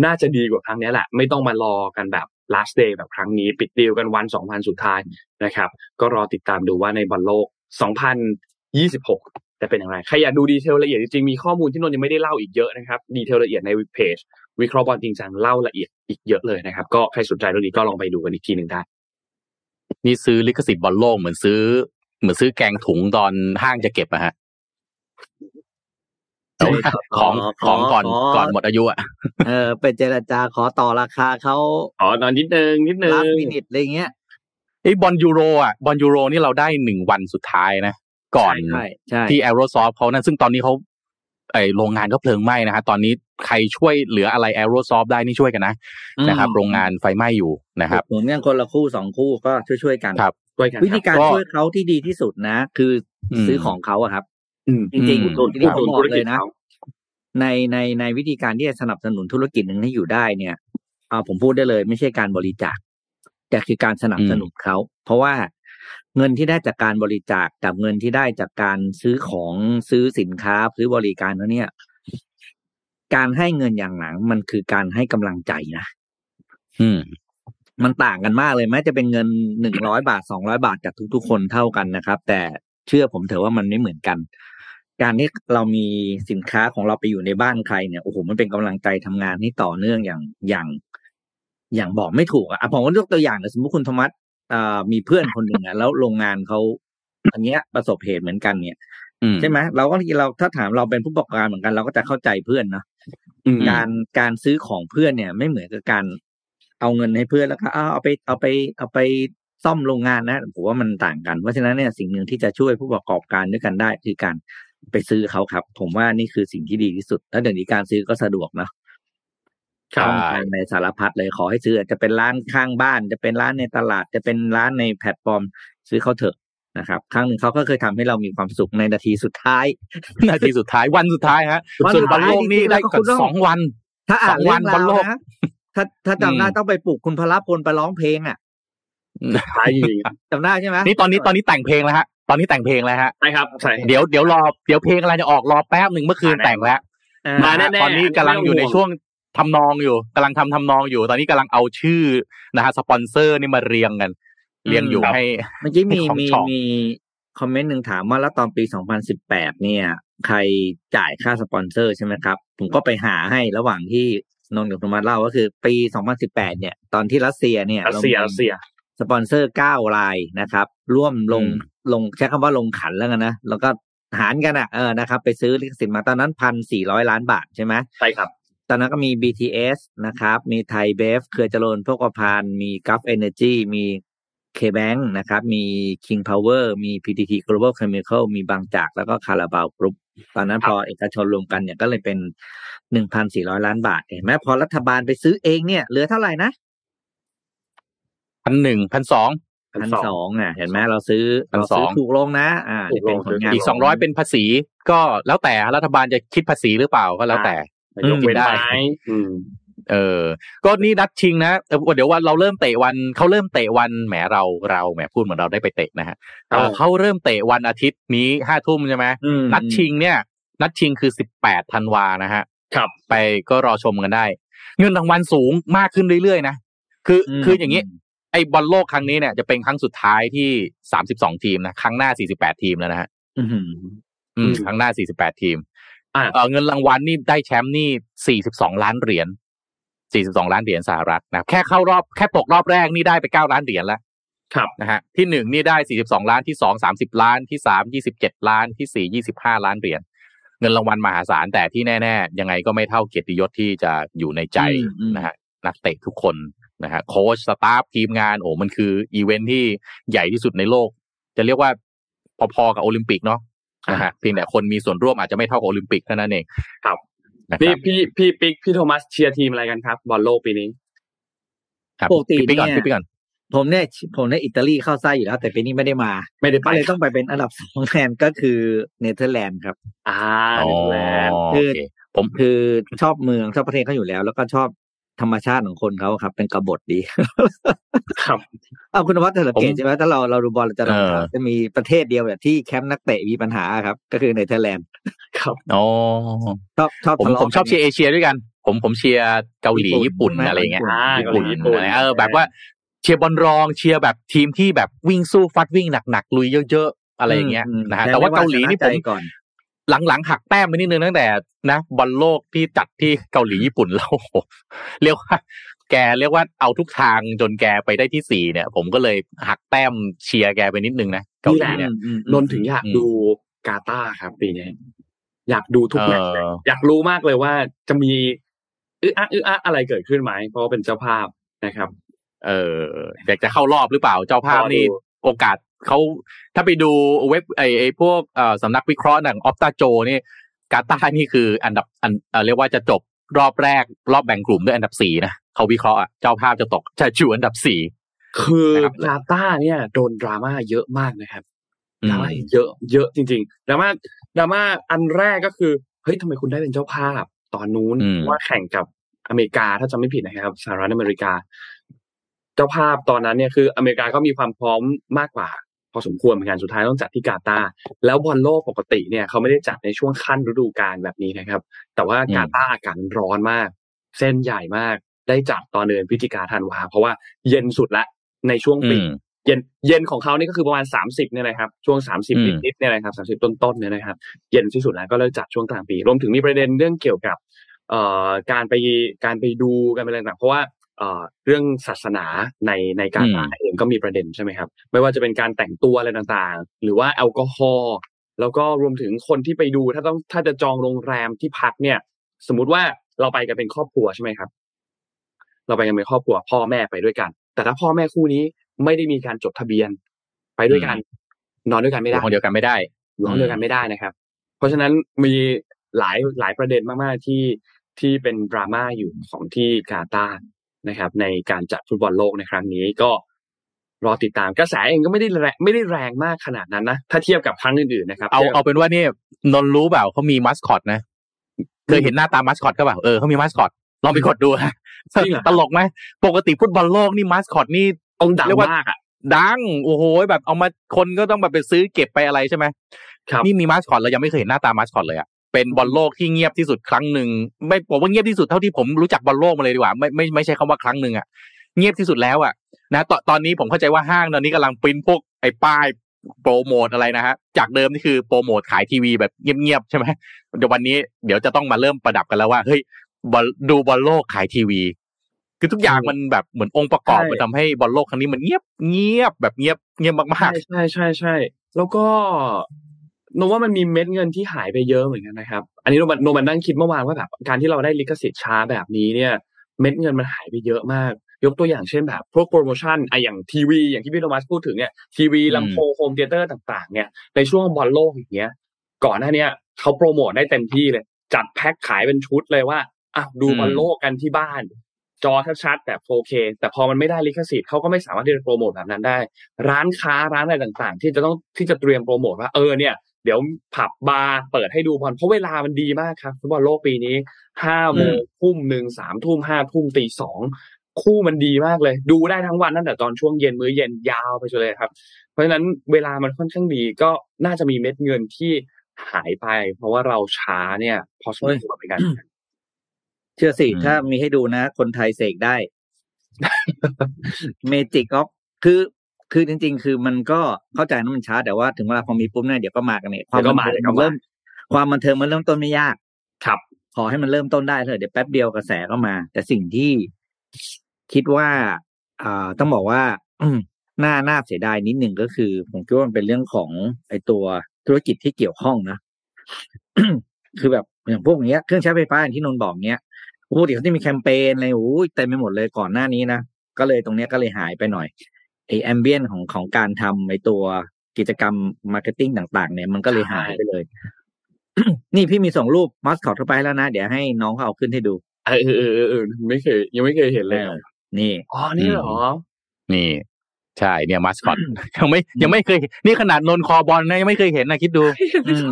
น่าจะดีกว่าครั้งนี้แหละ ไม่ต้องมารอกันแบบ last day แบบครั้งนี้ ปิดดีลกันวัน2,000สุดท้ายนะครับ ก็รอติดตามดูว่าในบอลโลก 2026 จะเป็นอย่างไร ใครอยากดู detail ละเอียดจริงๆ มีข้อมูลที่นนท์ยังไม่ได้เล่าอีกเยอะนะครับ detail ละเอียดในเพจวิเคราะห์บอลจริงจังเล่าละเอียดอีกเยอะเลยนะครับ ก็ใครสนใจเรื่องนี้ก็ลองไปดูกันอีกทีหนึ่งได้ นี่ซื้อลิขสิทธิ์บอลโลกเหมือนซื้อ เหมือนซื้อแกงถุงตอนห้างจะเก็บอะฮะแต่ว่าของของก่อนก่อนหมดอายุอะเออไปเจรจาขอต่อราคาเขาอ๋อนอนนิดนึงนิดนึงลาสมินิตอะไรเงี้ยไอ้บอลยูโรอะบอลยูโรนี่เราได้หนึ่งวันสุดท้ายนะ ก่อนใช่ใช่ที่แอโรซอฟเขานั่นซึ่งตอนนี้เขา ไอโรงงานก็เพลิงไหม้นะฮะตอนนี้ใครช่วยเหลืออะไรแอโรซอฟได้นี่ช่วยกันนะนะครับ โรงงานไฟไหม้อยู่นะครับหนุนกันคนละคู่สองคู่ก็ช่วยช่วยๆกันครับด้วยกันวิธีการก็ช่วยเขาที่ดีที่สุดนะ คืออมซื้อของเขาอะครับอืมจริงอืมๆอุดหนุนที่ผมบอกเลยนะขาในในในวิธีการที่จะสนับสนุนธุรกิจหนึ่งให้อยู่ได้เนี่ยอ่าผมพูดได้เลย ไม่ใช่การบริจาคแต่คือการสนับสนุนเขาเพราะว่า เงินที่ได้จากการบริจาคกับเงินที่ได้จากการซื้อของซื้อสินค้าซื้อบริการแล้วเนี่ย การให้เงินอย่างหนัง มันคือการให้กำลังใจนะอืม มันต่างกันมากเลยแม้จะเป็นเงินหนึ่งร้อยบาทสองร้อยบาทจากทุก ๆ คนเท่ากันนะครับ แต่เชื่อผมเถอะว่ามันไม่เหมือนกัน การที่เรามีสินค้าของเราไปอยู่ในบ้านใครเนี่ยโอ้โหมันเป็นกำลังใจทำงานที่ต่อเนื่องอย่างอย่างอย่างบอกไม่ถูกอะอะผมก็ยกตัวอย่างนะสมมติคุณธรรมัส มีเพื่อนคนหนึ่งอะแล้วโรงงานเขาอันเนี้ยประสบเหตุเหมือนกันเนี่ยอืมใช่ไหมเราก็เราถ้าถามเราเป็นผู้ประกอบการเหมือนกันเราก็จะเข้าใจเพื่อนเนาะอืมการการซื้อของเพื่อนเนี่ย ไม่เหมือนกับการเอาเงินให้เพื่อนแล้วก็เอาเอาไปเอาไปเอาไปซ่อมโรงงานนะผมว่ามันต่างกัน เพราะฉะนั้นเนี่ยสิ่งหนึ่งที่จะช่วยผู้ประกอบการด้วยกันได้คือการไปซื้อเขาครับ ผมว่านี่คือสิ่งที่ดีที่สุด แล้วเดี๋ยวนี้การซื้อก็สะดวกเนอะครับ ช่องทางในสารพัดเลยขอให้ซื้ออาจจะเป็นร้านข้างบ้าน จะเป็นร้านในตลาด จะเป็นร้านในแพลตฟอร์ม ซื้อเขาเถอะนะครับ ครั้งหนึ่งเขาก็เคยทำให้เรามีความสุขในนาทีสุดท้าย นาทีสุดท้ายวันสุดท้ายฮะวันส่วนสุดบอท้ายลโลกนี่จริงๆได้แล้วก็กัคุนณต้องสองวัน ถ้าอ่านสองเรื่วัอนงบอราลวโลกนะถ้าถ้าจำได้ต้องไปปลุกคุณพลพลไปร้องเพลงอะใช่จริงจำได้ใช่ไหมนี่ตอนนี้ตอนนี้แต่งเพลงแล้วฮะ ตอนนี้แต่งเพลงแล้วฮะใช่ครับใช่เดี๋ยวเดี๋ยวรอเดี๋ยวเพลงอะไรจะออกรอแป๊บหนึ่งเมื่อคืนมาแน่แต่งแล้วอ่ามาแน่ๆตอนนี้กำลังอยู่ในช่วง ทำนองอยู่กำลังทำทำนองอยู่ ตอนนี้กำลังเอาชื่อนะฮะสปอนเซอร์นี่มาเรียงกันเรียงอยู่ให้เมื่อกี้มีของมีช่องมีคอมเมนต์หนึ่งถามว่าแล้วตอนปี 2018 เนี่ย ใครจ่ายค่าสปอนเซอร์ใช่ไหมครับ ผมก็ไปหาให้ระหว่างที่นนท์กับธรรมะเล่าก็คือปี 2018 เนี่ย ตอนที่รัสเซียเนี่ยรัสเซียมีรัสเซีย สปอนเซอร์9รายนะครับ ร่วมลงลงใช้คำว่าลงขันแล้วกันนะ แล้วก็หารกันอะเออนะครับ ไปซื้อลิขสิทธิ์มาตอนนั้นพันสี่ร้อยล้านบาทใช่ไหมใช่ครับ ตอนนั้นก็มี BTS นะครับ มีไทยเบฟเครือเจริญโภคภัณฑ์มี Gulf Energy มี KBank นะครับ มี King Power มี PTT Global Chemical มีบางจาก แล้วก็คาราบาวกรุ๊ป ตอนนั้นครัพบอเอกชนรวมกันเนี่ยก็เลยเป็น1,400ล้านบาท เห็นไหมพอรัฐบาลไปซื้อเองเนี่ยเหลือเท่าไหร่นะพันหนึ่งพันสองพันสองอะ เห็นไหมเราซื้อพันเราสอซื้องถูกลงนะ อ่าถูนี่กลงเป็นผลงานอีกสองร้อยเป็นภาษี ก็แล้วแต่รัฐบาลจะคิดภาษีหรือเปล่าก็แล้วแต่ ยกเว้นได้ไม้อืมเออ ก็นี่นัดชิงนะเออเดี๋ยววันเราเริ่มเตะวันเขาเริ่มเตะวันแหมเราเราแหมพูดเหมือนเราได้ไปเตะนะฮะเออเขาเริ่มเตะวันอาทิตย์นี้ห้าทุ่มใช่ไหมอืมนัดชิงเนี่ย นัดชิงคือสิบแปดธันวานะฮะครับไปก็รอชมกันได้ เงินรางวัลสูงมากขึ้นเรื่อยๆนะคือมคืออย่างนี้ไอ้บอลโลกครั้งนี้เนี่ยจะเป็นครั้งสุดท้ายที่สามสิบสองทีมนะครั้งหน้าสี่สิบแปดทีมแล้วนะฮะอืมอือืมมครั้งหน้าสี่สิบแปดทีม อ่าเออเงินรางวัลนี่ได้แชมป์นี่สี่สิบสองล้านเหรียญสี่สิบสองล้านเหรียญสหรัฐนะแค่เข้ารอบแค่ตกรอบแรกนี่ได้ไปเก้าล้านเหรียญแล้วครับนะฮะที่หนึ่งนี่ได้สี่สิบสองล้านที่สองสามสิบล้านที่สามยี่สิบเจ็ดล้านที่สี่ยี่สิบห้าล้านเหรียญเงินรางวัลมหาศาลแต่ที่แน่ๆ ยังไงก็ไม่เท่าเกียรติยศที่จะอยู่ในใจอืมอืมนะฮะนักเตะทุกคนนะฮะโค้ช staff ทีมงานโอ้มันคืออีเวนท์ที่ใหญ่ที่สุดในโลก จะเรียกว่าพอๆกับโอลิมปิกเนาะ นะฮะเพียงแต่คนมีส่วนร่วมอาจจะไม่เท่ากับโอลิมปิกเท่านั้นเองครับนะคนี่รับพี่พี่ปิ๊กพี่โทมัสเชียร์ทีมอะไรกันครับบอลโลกปีนี้ครับปกติพี่ปิ๊กก่อนเนี่ยพี่ปิ๊กก่อนผมเนี่ยผมเนี่ยอิตาลีเข้าไส้อยู่แล้ว แต่ปีนี้ไม่ได้มา ไม่ได้ไปก็เลยต้องไปเป็นอันดับสองแทนก็คือเนเธอร์แลนด์ครับ อ่าอ๋อเนเธอร์แลนด์โอคือผมคือชอบเมืองชอบประเทศเขาอยู่แล้ว แล้วก็ชอบ ธรรมชาติของคนเขาครับ เป็นกบฏดี ครับเอาคุณวัฒน์สังเกตผมใช่ไหมถ้าเราเราดูบอลเราจะเออจะมีประเทศเดียวแบบที่แคมป์นักเตะมีปัญหาครับ ก็คือเนเธอร์แลนด์ครับอ๋อชอบชอบผมทะเลาะผมชอบกันเชียร์เอเชียด้วยกัน ผมผมเชียร์เกาหลีญี่ญี่ปุ่ปุ่นนอะไรเงี้ยอ่าญี่เกาหปุ่ลีนญี่ปุ่นอะไรเออแบบว่าเชียร์บอลรองเชียร์แบบทีมที่แบบวิ่งสู้ฟัดวิ่งหนักๆลุยเยอะๆอะไรอย่างเงี้ยนะฮะแต่ว่าเกาหลีนี่ผมชะใจก่อน หลังๆหักแต้มไปนิดนึงตั้งแต่นะบอลโลกที่จัดที่เกาหลีญี่ปุ่นเราเรียกว่าแกเรียกว่าเอาทุกทางจนแกไปได้ที่สี่เนี่ย ผมก็เลยหักแต้มเชียร์แกไปนิดนึงนะเกาหลีเนี่ยอืมนนท์ถึงอยากอืมดูกาตาร์ครับปีนี้อยากดูทุกแมตช์เลยเอออยากรู้มากเลยว่าจะมีอึะอะอึะอะอะไรเกิดขึ้นไหมเพราะว่าเป็นเจ้าภาพนะครับ เอออยากจะเข้ารอบหรือเปล่าเจ้าภาพนี่รอดูโอกาส เขาถ้าไปดูเว็บไอไอพวกเอ่อสำนักวิเคราะห์หนังออฟตาโจนี่กาตาร์นี่คืออันดับอันเอ่อเรียกว่าจะจบรอบแรก รอบแบ่งกลุ่มด้วยอันดับสี่นะเขาวิเคราะห์อะเจ้าภาพจะตกจะอยู่อันดับสี่คือนะครับกาตาร์เนี่ยโดนดราม่าเยอะมากนะครับอืดรามม่าเยอะเยอะจริงๆดราม่าดราม่าอันแรกก็คือเฮ้ยทำไมคุณได้เป็นเจ้าภาพตอนนู้นอืมว่าแข่งกับอเมริกาถ้าจำไม่ผิดนะครับสหรัฐอเมริกา เจ้าภาพตอนนั้นเนี่ยคืออเมริกาก็มีความพร้อมมากกว่า พอสมควรเหมือนกันสุดท้ายต้องจัดที่กาตาร์แล้วบอลโลกปกติเนี่ยเขาไม่ได้จัดในช่วงขั้นฤดูกาลแบบนี้นะครับ แต่ว่ากาตาร์อากาศร้อนมาก เส้นใหญ่มากได้จัดตอนเดือนพฤศจิกาธันวาเพราะว่าเย็นสุดละในช่วงอืปีมเย็นเย็นของเขานี่ก็คือประมาณสามสิบเนี่ยนะครับช่วงสามสิบอืมนิดๆเนี่ยนะครับสามสิบต้นๆเนี่ยนะครับ เย็นที่สุดแล้วก็เลิกจัดช่วงกลางปี รวมถึงมีประเด็นเรื่องเกี่ยวกับเอ่อการไปการไปดูกันอะไรต่างๆเพราะว่า เอ่อเรื่องศาสนาในในการตาร์เองก็มีประเด็นใช่ไหมครับ ไม่ว่าจะเป็นการแต่งตัวอะไรต่างๆ หรือว่าแอลกอฮอล์แล้วก็รวมถึงคนที่ไปดูถ้าต้องถ้าจะจองโรงแรมที่พักเนี่ย สมมุติว่าเราไปกันเป็นครอบครัวใช่ไหมครับ เราไปกันเป็นครอบครัว พ่อแม่ไปด้วยกัน แต่ถ้าพ่อแม่คู่นี้ไม่ได้มีการจดทะเบียน ไปด้วยกัน นอนด้วยกันไม่อได้ยู่คนเดียวกันไม่ได้อยู่ห้องเดียวกันไม่ได้นะครับ เพราะฉะนั้นมีหลายหลายประเด็นมากๆที่ที่เป็นดราม่าอยู่ของที่กาตาร์ นะครับ ในการจัดฟุตบอลโลกในครั้งนี้ก็รอติดตามกระแสเองก็ไม่ได้แรงไม่ได้แรงมากขนาดนั้นนะถ้าเทียบกับครั้งอื่นๆนะครับ เอาทียบเอาเป็นว่านี่นนท์รู้เปล่าเขามีมัสคอตนะเคยเห็นหน้าตามัสคอตก็เปล่าเออเขามีมัสคอตลองไปกดดูฮะจริงเหรอตลกไหมปกติฟุตบอลโลกนี่มัสคอตนี่ต้องดังเรียกว่ามากอะดังโอ้โหแบบเอามาคนก็ต้องแบบไปซื้อเก็บไปอะไรใช่ไหมครับนี่มีมาสคอตเรายังไม่เคยเห็นหน้าตามาสคอตเลยอะ เป็นบอลโลกที่เงียบที่สุดครั้งหนึ่งไม่บอกว่าเงียบที่สุดเท่าที่ผมรู้จักบอลโลกมาเลยดีกว่าไม่ไม่ไม่ใช่คำว่าครั้งหนึ่งอะเงียบที่สุดแล้วอะนะตอนตอนนี้ผมเข้าใจว่าห้างตอนนี้กำลังปริ้นพวกไอ้ป้ายโปรโมทอะไรนะฮะจากเดิมนี่คือโปรโมทขายทีวีแบบเงียบๆใช่ไหมเดี๋ยววันนี้เดี๋ยวจะต้องมาเริ่มประดับกันแล้วว่าเฮ้ยบอลดูบอลโลกขายทีวี คือทุกอย่างมันแบบเหมือนองค์ประกอบใช่มันทำให้บอลโลกครั้งนี้มันเงียบเงียบแบบเงียบเงียบมากใช่ใช่ใช่ใช่แล้วก็ นว่ามันมีเม็ดเงินที่หายไปเยอะเหมือนกันนะครับ อันนี้นนท์มันนนท์มันนั่งคิดเมื่อวานว่าแบบการที่เราได้ลิขสิทธิ์ช้าแบบนี้เนี่ยเม็ดเงินมันหายไปเยอะมาก ยกตัวอย่างเช่นแบบพวกโปรโมชั่นไอะอย่างทีวี อย่างที่พี่โทมัสพูดถึงเนี่ยทีวีอืมลำโพง home theater ต่าง ๆ เนี่ยในช่วงบอลโลกอย่างเงี้ย ก่อนหน้าเนี้ยเขาโปรโมทได้เต็มที่เลย จัดแพ็คขายเป็นชุดเลยว่าอะดูบอลโลกกันที่บ้าน จอชัดๆแบบ 4K แต่พอมันไม่ได้ลิขสิทธิ์เขาก็ไม่สามารถที่จะโปรโมทแบบนั้นได้ ร้านค้าร้านอะไรต่างๆ ที่จะต้องที่จะเตรียมโปรโมทว่าเออเนี่ย เดี๋ยวผับบาร์เปิดให้ดูบอลเพราะเวลามันดีมากครับฟุตบอลโลกปีนี้ห้าโมงทุ่มหนึ่งสามทุ่มห้าทุ่มตีสองคู่มันดีมากเลย ดูได้ทั้งวันตั้งแต่ตอนช่วงเย็นมื้อเย็นยาวไปจนเลยครับ เพราะฉะนั้นเวลามันค่อนข้างดีก็น่าจะมีเม็ดเงินที่หายไป เพราะว่าเราช้าเนี่ย พอสมควรเหมือนกัน เชื่อสิอืมถ้ามีให้ดูนะ คนไทยเสกได้เมจิกออฟคือ คือจริง ๆ คือมันก็เข้าใจนะมันช้าแต่ว่าถึงเวลาพอมีปุ๊บเนี่ยเดี๋ยวก็มากันเนี่ยความเดี๋ยวก็บันมาเทิงเดี๋ยวก็มันมาเริ่มความบันเทิงมันเริ่มต้นไม่ยากครับ ขอให้มันเริ่มต้นได้เถอะเดี๋ยวแป๊บเดียวกระแสก็มา แต่สิ่งที่คิดว่าอ่าต้องบอกว่าอืมน่าน่าเสียดายนิดหนึ่งก็คือ ผมคิดว่ามันเป็นเรื่องของไอตัวธุรกิจที่เกี่ยวข้องนะคือแบบอย่างพวกเนี้ยเครื่องใช้ไฟฟ้าอย่างที่นนท์บอกเนี้ยปกติเขาจะมีแคมเปญอะไรโอ้ยเต็มไปหมดเลยก่อนหน้านี้นะก็เลยตรงเนี้ยก็เลยหายไปหน่อย ไอ ambient ของของการทำไอตัวกิจกรรม marketing ต่าง ๆ เนี่ยมันก็เลยหายไปเลย นี่พี่มีส่งรูปมัสคอตเข้าไปแล้วนะ เดี๋ยวให้น้องเขาเอาขึ้นให้ดูเออเออเออเออเออไม่เคย ยังไม่เคยเห็นเลยเออนี่อ๋อนี่เหรอๆนี่ ใช่เนี่ยมาสคอตยังไม่ยังไม่เคย นี่ขนาดนนคอบอลนะยังไม่เคยเห็นนะคิดดูอืม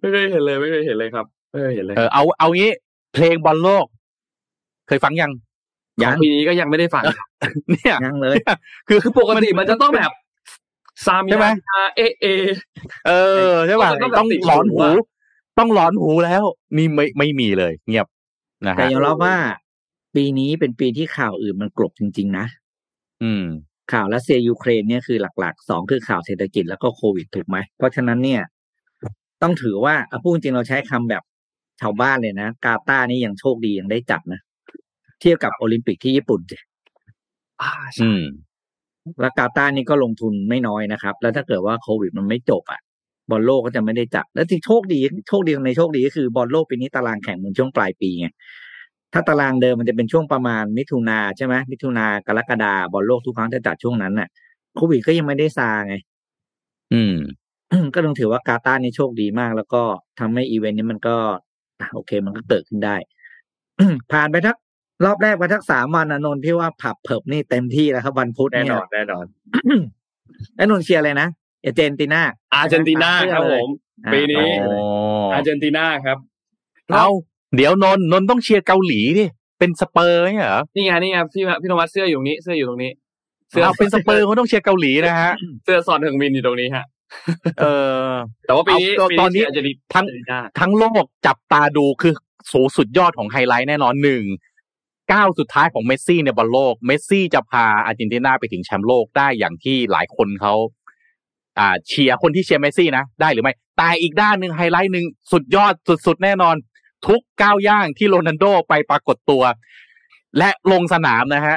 ไม่เคยเห็นเลย ไม่เคยเห็นเลยครับไม่เคยเห็นเลยเออเอาเอางี้เพลงบอลโลก เคยฟังยังข ยัองงปีนี้ก็ยังไม่ได้ฟังครับเนี่ยยังเลย คือคือปกติมันจะต้องแบบซามิใช่ไหมอาเอเอ เออใช่ป่ะมันต้องแบบต้องติดหลอนหูหูอะต้องหลอนหูแล้ว นี่ไม่ไม่มีเลย เงียบนะแต่ฮะยอมรับว่า ปีนี้เป็นปีที่ข่าวอื่นมันกลบจริง ๆ นะอืม ข่าวรัสเซียยูเครนเนี่ยคือหลักๆสองคือข่าวเศรษฐกิจแล้วก็โควิดถูกไหมเพราะฉะนั้นเนี่ย ต้องถือว่าเอาพูดจริงเราใช้คำแบบชาวบ้านเลยนะกาตาร์นี่ยังโชคดียังได้จัดนะ เทียบกับโอลิมปิกที่ญี่ปุ่นสิอ่าใช่อืมแล้วกาตาร์นี่ก็ลงทุนไม่น้อยนะครับ แล้วถ้าเกิดว่าโควิดมันไม่จบอะบอลโลกก็จะไม่ได้จัด แล้วที่โชคดีโชคดีในโชคดีก็คือบอลโลกปีนี้ตารางแข่งมันช่วงปลายปีไงถ้าตารางเดิมมันจะเป็นช่วงประมาณมิถุนาใช่ไหมมิถุนากรกฎาบอลโลกทุกครั้งจะจัดช่วงนั้นน่ะโควิดก็ยังไม่ได้ซาไง อืม ก็ต้องถือว่ากาตาร์นี่โชคดีมาก แล้วก็ทำให้อีเวนต์นี้มันก็อะโอเค มันก็เกิดขึ้นได้ ผ่านไปทัก รอบแรกไปทักสามวันนะนนท์พี่ว่าผับเพิบนี่เต็มที่แล้วครับ วันพุธแน่เนี่นยอนแน่นอนแล้วนนท์เชียร์อะไรนะเอเจนตินาอาร์เจนตินาครับผมอ่าปีนี้โอเคเลยอาร์เจนตินาครับเอาเดี๋ยวนนท์นนท์ต้องเชียร์เกาหลีดิเป็นสเปอร์เนี่ยเหรอนี่ไงนี่ไงพี่พี่โทมัสเสื้ออยู่ตรงนี้เสื้ออยู่ตรงนี้ เสื้อเอาเป็นสเปอร์เขาต้องเชียร์เกาหลีนะฮะเสื้อซอนเฮิงมินอยู่ตรงนี้ฮะเออ แต่ว่าปีนี้เอาปีตอนนี้อาร์เจนติทั้งนาทั้งโลกจับตาดูคือสูงสุดยอดของไฮไลท์แน่นอนหนึ่ง ก้าวสุดท้ายของเมสซี่ในบอลโลก เมสซี่จะพาอาร์เจนตินาไปถึงแชมป์โลกได้อย่างที่หลายคนเขาอ่าเชียร์คนที่เชียร์เมสซี่นะ ได้หรือไม่ แต่อีกด้านหนึ่งไฮไลท์หนึ่งสุดยอดสุดๆแน่นอน ทุกก้าวย่างที่โรนัลโดไปปรากฏตัว และลงสนามนะฮะ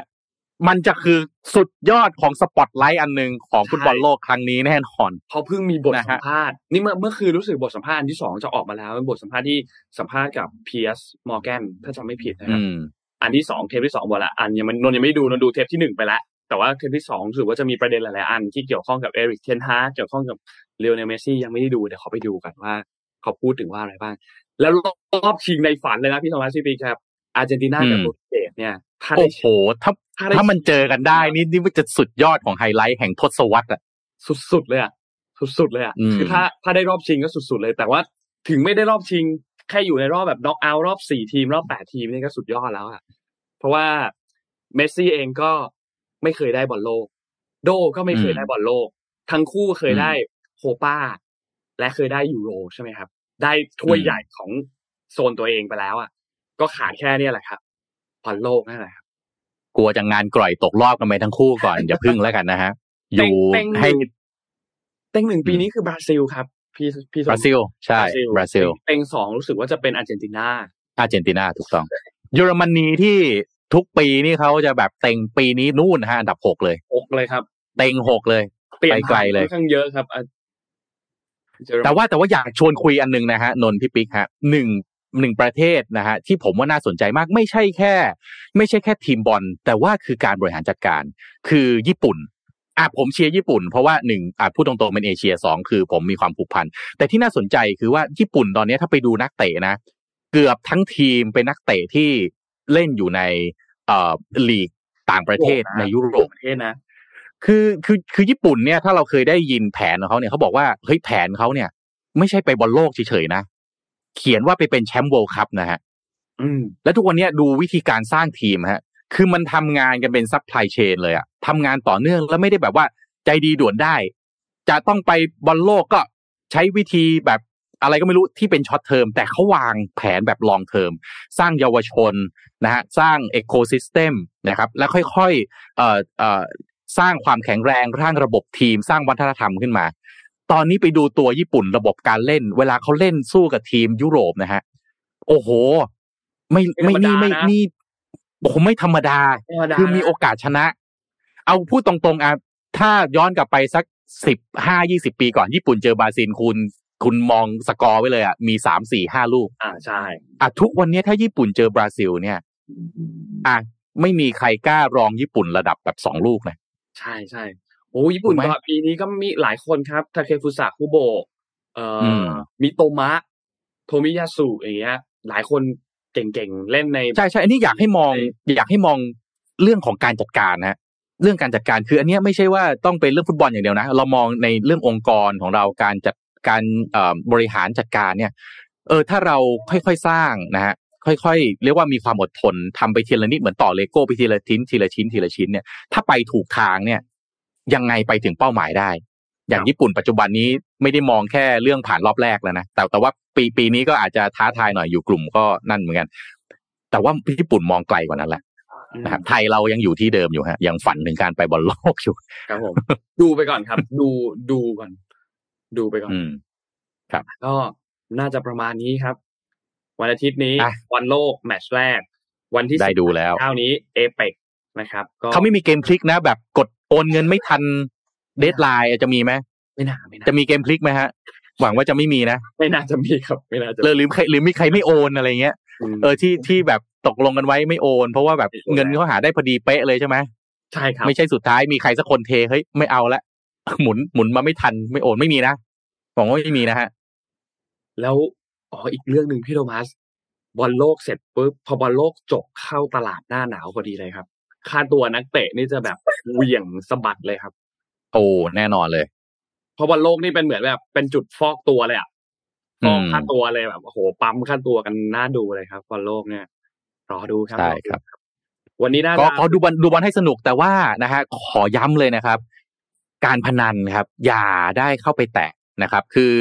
มันจะคือสุดยอดของสปอตไลท์อันหนึ่งของฟุตบอลโลกครั้งนี้แน่นอนเขาเพิ่งมีบทนะสัฮะมภาษณ์นี่เมื่อเมื่อคืนรู้สึกบทสัมภาษณ์อันที่สองจะออกมาแล้วเป็นบทสัมภาษณ์ที่สัมภาษณ์กับเพียสมอร์แกนถ้าจำไม่ผิดนะคอืรับม อันที่สองเทปที่สองหมดละอันยังมันนนท์ยังไม่ดูนนท์ดูเทปที่หนึ่งไปแล้วแต่ว่าเทปที่สองรู้สึกว่าจะมีประเด็นหลายๆอันที่เกี่ยวข้องกับเอริกเทนฮากเกี่ยวข้องกับลีโอเนลเมสซี่ยังไม่ได้ดูเดี๋ยวขอไปดูกันว่าเขาพูดถึงว่าอะไรบ้าง แล้วรอบชิงในฝันเลยนะพี่โทมัสพี่ปีครับ อาร์เจนตินากับอืมโปรตุเกสเนี่ยถ้าได้โอ้โหถ้าถ้าได้ถ้ามันเจอกันได้นี่นี่มันจะสุดยอดของไฮไลท์แห่งทศวรรษอะสุดๆเลยอะสุดๆเลยอะอืมคือถ้าถ้าได้รอบชิงก็สุดๆเลย แต่ว่าถึงไม่ได้รอบชิง แค่อยู่ในรอบแบบน็อกเอาท์รอบสี่ทีม รอบแปดทีมนี่ก็สุดยอดแล้วอะเพราะว่าเมสซี่เองก็ไม่เคยได้บอลโลก โดก็ไม่เคยได้บอลโลก ทั้งคู่เคยได้โคป้า และเคยได้ยูโรใช่ไหมครับ ได้ถ้วยใหญ่ของโซนตัวเองไปแล้วอะ ก็ขาดแค่เนี้แหละครับบอลโลกนั่นแหละครับ กลัวจะงานกร่อยตกรอบกันไปทั้งคู่ก่อนอย่าพึ่งแล้วกันนะฮะอยู่เต็งๆให้เต็งหนึ่งปีนี้คือบราซิลครับ พี่พี่สมบราซิล ใช่บราซิลเต็งสองรู้สึกว่าจะเป็นอาร์เจนตินาอาร์เจนตินาถูกต้อง เยอรมนีที่ทุกปีนี่เขาจะแบบเต็งปีนี้นู่นนะฮะอันดับหกเลยหกเลยครับ เต็งหกเลยเปลี่ยนไปไกลเลยค่อนข้างเยอะครับอะเยอรมันแต่ว่าแต่ว่าอยากชวนคุยอันหนึงนะฮะนนท์พี่ปิ๊กฮะหนึ่งหนึ่งประเทศนะฮะที่ผมว่าน่าสนใจมากไม่ใช่แค่ ไม่ใช่แค่ทีมบอลแต่ว่าคือการบริหารจัดการ คือญี่ปุ่น อะผมเชียร์ญี่ปุ่นเพราะว่าหนึ่งอะพูดตรงๆเป็นเอเชียสองคือผมมีความผูกพัน แต่ที่น่าสนใจคือว่าญี่ปุ่นตอนนี้ถ้าไปดูนักเตะนะ เกือบทั้งทีมเป็นนักเตะที่เล่นอยู่ในเอ่อลีกต่างประเทศในยุโรปประเทศนะคือคือคือญี่ปุ่นเนี่ยถ้าเราเคยได้ยินแผนของเขาเนี่ยเขาบอกว่าเฮ้ยแผนเขาเนี่ย ไม่ใช่ไปบอลโลกเฉยๆนะ เขียนว่าไปเป็นแชมป์ World Cup นะฮะอืมแล้วทุกวันเนี้ยดูวิธีการสร้างทีมฮะ คือมันทำงานกันเป็น supply chain เลยอะทำงานต่อเนื่องแล้วไม่ได้แบบว่าใจเร็วด่วนได้ จะต้องไปบอลโลกก็ใช้วิธีแบบอะไรก็ไม่รู้ที่เป็น short term แต่เขาวางแผนแบบ long term สร้างเยาวชนนะฮะสร้าง ecosystem นะครับแล้วค่อยๆเอ่อเอ่อสร้างความแข็งแรงสร้างระบบทีม สร้างวัฒนธรรมขึ้นมา ตอนนี้ไปดูตัวญี่ปุ่นระบบการเล่น เวลาเขาเล่นสู้กับทีมยุโรปนะฮะโอ้โห ไม่ไม่นี่ไม่นี่ ผมไม่ธรรมดาธรรมดา คือมีโอกาสชนะ เอาพูดตรงๆอะถ้าย้อนกลับไปสักสิบห้ายี่สิบปีก่อนญี่ปุ่นเจอบราซิลคุณคุณมองสกอร์ไว้เลยอะมีสามสี่ห้าลูก อ่าใช่อะทุกวันนี้ถ้าญี่ปุ่นเจอบราซิลเนี่ย อะไม่มีใครกล้าต่อญี่ปุ่นระดับแบบสองลูกนะใช่ใช่โอ้ญี่ปุ่นถูกไหมก็ปีนี้ก็มีหลายคนครับทาเคฟุสะคุโบะเอ่ออมมิโตมะ โทมิยาสุอย่างเงี้ยหลายคน เก่งๆเล่นในใช่ใช่อันนี้อยากให้มองอยากให้มองเรื่องของการจัดการนะเรื่องการจัดการคืออันเนี้ยไม่ใช่ว่าต้องเป็นเรื่องฟุตบอลอย่างเดียวนะ เรามองในเรื่ององค์กรของเราการจัดการเอ่อบริหารจัดการเนี่ย เออถ้าเราค่อยๆสร้างนะฮะค่อยๆ เรียกว่ามีความอดทนทำไปทีละนิดเหมือนต่อเลโก้ไปทีละชิ้นทีละชิ้นทีละชิ้นเนี่ยถ้าไปถูกทางเนี่ย ยังไงไปถึงเป้าหมายได้ อย่างญี่ปุ่นปัจจุบันนี้ไม่ได้มองแค่เรื่องผ่านรอบแรกแล้วนะแต่แต่ว่าปีปีนี้ก็อาจจะท้าทายหน่อยอยู่กลุ่มก็นั่นเหมือนกัน แต่ว่าญี่ปุ่นมองไกลกว่านั้นแหละนะครับไทยเรายังอยู่ที่เดิมอยู่ฮะยังฝันถึงการไปบอลโลกอยู่ครับผมดูไปก่อนครับ ดูดูก่อน ดูไปก่อนอืมก็น่าจะประมาณนี้ครับ วันอาทิตย์นี้อะวันโลกแมตช์แรก วันที่ได้ดูแล้วเช้านี้เอเปกนะครับ ก็เขาไม่มีเกมพลิกนะ แบบกดโอนเงินไม่ทัน deadline จะมีไหมไม่น่าไม่น่าจะมีเกมพลิกไหมฮะ หวังว่าจะไม่มีนะ ไม่น่าจะมีครับ ไม่น่าจะหรือหรือใครหรือมีใครไม่โอนอะไรเงี้ยมเออที่ที่แบบตกลงกันไว้ไม่โอน เพราะว่าแบบไม่โอนเงินเขาหาได้พอดีเป๊ะเลยใช่ไหมใช่ครับ ไม่ใช่สุดท้ายมีใครสักคนเทเฮ้ยไม่เอาละหมุนหมุนมาไม่ทันไม่โอนไม่มีนะหวังว่าไม่มีนะฮะ แล้วอ๋ออีกเรื่องหนึ่งพี่โทมัสบอลโลกเสร็จปุ๊บพอบอลโลกจบเข้าตลาดหน้าหนาวพอดีเลยครับ ค่าตัวนักเตะนี่จะแบบเหวี่ยงสะบัดเลยครับ โอ้แน่นอนเลย เพราะบอลโลกนี่เป็นเหมือนแบบเป็นจุดฟอกตัวเลยอะฟอกอืมค่าตัวเลยแบบโอ้โหปั๊มค่าตัวกันน่าดูเลยครับบอลโลกเนี่ยรอดูครับใช่รอดูครับ วันนี้น่าก็จะขอดูบอลดูบอลให้สนุกแต่ว่านะฮะขอย้ำเลยนะครับ การพนันครับ อย่าได้เข้าไปแตะนะครับ คือ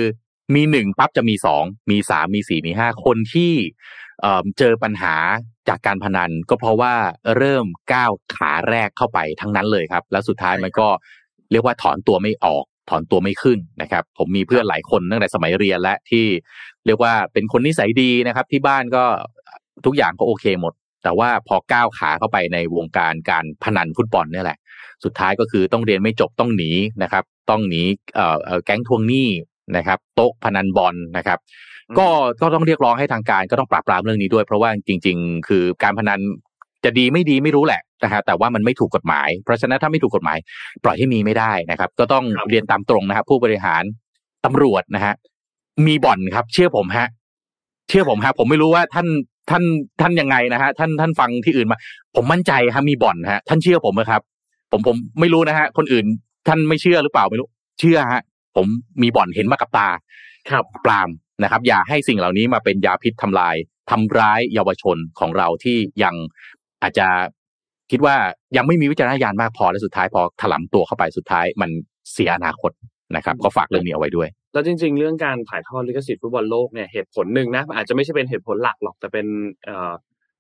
มีหนึ่งปั๊บจะมีสองมีสามมีสี่มีห้าคนที่เอ่อเจอปัญหาจากการพนันก็เพราะว่าเริ่มก้าวขาแรกเข้าไปทั้งนั้นเลยครับ แล้วสุดท้ายมันก็ เรียกว่าถอนตัวไม่ออก ถอนตัวไม่ขึ้นนะครับ ผมมีเพื่อนหลายคนตั้งแต่สมัยเรียนและที่เรียกว่าเป็นคนนิสัยดีนะครับ ที่บ้านก็ทุกอย่างก็โอเคหมด แต่ว่าพอก้าวขาเข้าไปในวงการการพนันฟุตบอลเนี่ยแหละ สุดท้ายก็คือต้องเรียนไม่จบต้องหนีนะครับ ต้องหนีเอ่อเอ่อแก๊งทวงหนี้นะครับโต๊ะพนันบอลนะครับ ก็ก็ต้องเรียกร้องให้ทางการก็ต้องปราบปรามเรื่องนี้ด้วย เพราะว่าจริง ๆ คือการพนันจะดีไม่ดีไม่รู้แหละ นะฮะแต่ว่ามันไม่ถูกกฎหมาย เพราะฉะนั้นถ้าไม่ถูกกฎหมาย ปล่อยให้มีไม่ได้นะครับ ก็ต้องครับเรียนตามตรงนะครับ ผู้บริหารตำรวจนะฮะมีบ่อนครับ เชื่อผมฮะ เชื่อผมฮะ ผมไม่รู้ว่าท่านท่านท่านยังไงนะฮะท่านท่านฟังที่อื่นมา ผมมั่นใจฮะมีบ่อนฮะ ท่านเชื่อผมไหมครับ ผมผมไม่รู้นะฮะ คนอื่นท่านไม่เชื่อหรือเปล่าไม่รู้ เชื่อฮะ ผมมีบ่อนเห็นมากับตา ครับปรามนะครับ อย่าให้สิ่งเหล่านี้มาเป็นยาพิษทำลายทำร้ายเยาวชนของเราที่ยังอาจจะ คิดว่ายังไม่มีวิจารณญาณมากพอและสุดท้ายพอถลำตัวเข้าไปสุดท้ายมันเสียอนาคตนะครับก็ฝากเรื่องนี้เอาไว้ด้วย แล้วจริง ๆ เรื่องการถ่ายทอดลิขสิทธิ์ฟุตบอลโลกเนี่ยเหตุผลหนึ่งนะอาจจะไม่ใช่เป็นเหตุผลหลักหรอกแต่เป็นเอ่อ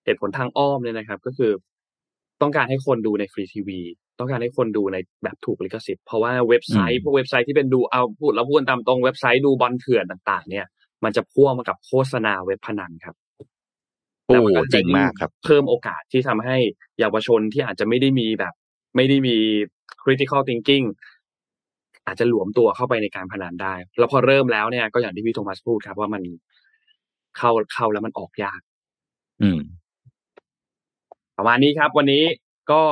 เหตุผลทางอ้อมเนี่ยนะครับ ก็คือ ต้องการให้คนดูในฟรีทีวีต้องการให้คนดูในแบบถูกลิขสิทธิ์เพราะว่าเว็บไซต์พวกเว็บไซต์ที่เป็นดูเอาพูดเราพูดตามตรงเว็บไซต์ดูบอลเถื่อนต่าง ๆ เนี่ย มันจะพ่วงมากับโฆษณาเว็บพนันครับ แล้วมันก็จริงมากครับ เพิ่มโอกาสที่ทำให้เยาวชนที่อาจจะไม่ได้มีแบบ ไม่ได้มี critical thinking อาจจะหลวมตัวเข้าไปในการพนันได้ แล้วพอเริ่มแล้วเนี่ยก็อย่างที่พี่โทมัสพูดครับ ว่ามันเข้าเข้าแล้วมันออกยาก อืม ประมาณนี้ครับ วันนี้ก็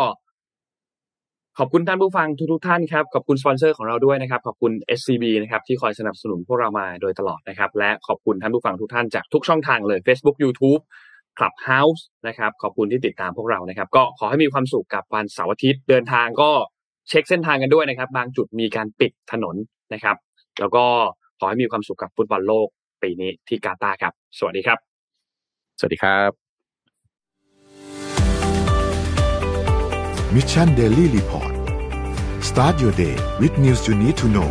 ขอบคุณท่านผู้ฟังทุกๆท่านครับ ขอบคุณสปอนเซอร์ของเราด้วยนะครับ ขอบคุณ SCB นะครับที่คอยสนับสนุนพวกเรามาโดยตลอดนะครับ และขอบคุณท่านผู้ฟังทุกท่านจากทุกช่องทางเลย Facebook YouTube Clubhouse นะครับ ขอบคุณที่ติดตามพวกเรานะครับ ก็ขอให้มีความสุขกับวันเสาร์อาทิตย์ เดินทางก็เช็คเส้นทางกันด้วยนะครับ บางจุดมีการปิดถนนนะครับ แล้วก็ขอให้มีความสุขกับฟุตบอลโลกปีนี้ที่กาตาร์ครับ สวัสดีครับ สวัสดีครับ Mission Daily Report start your day with news you need to know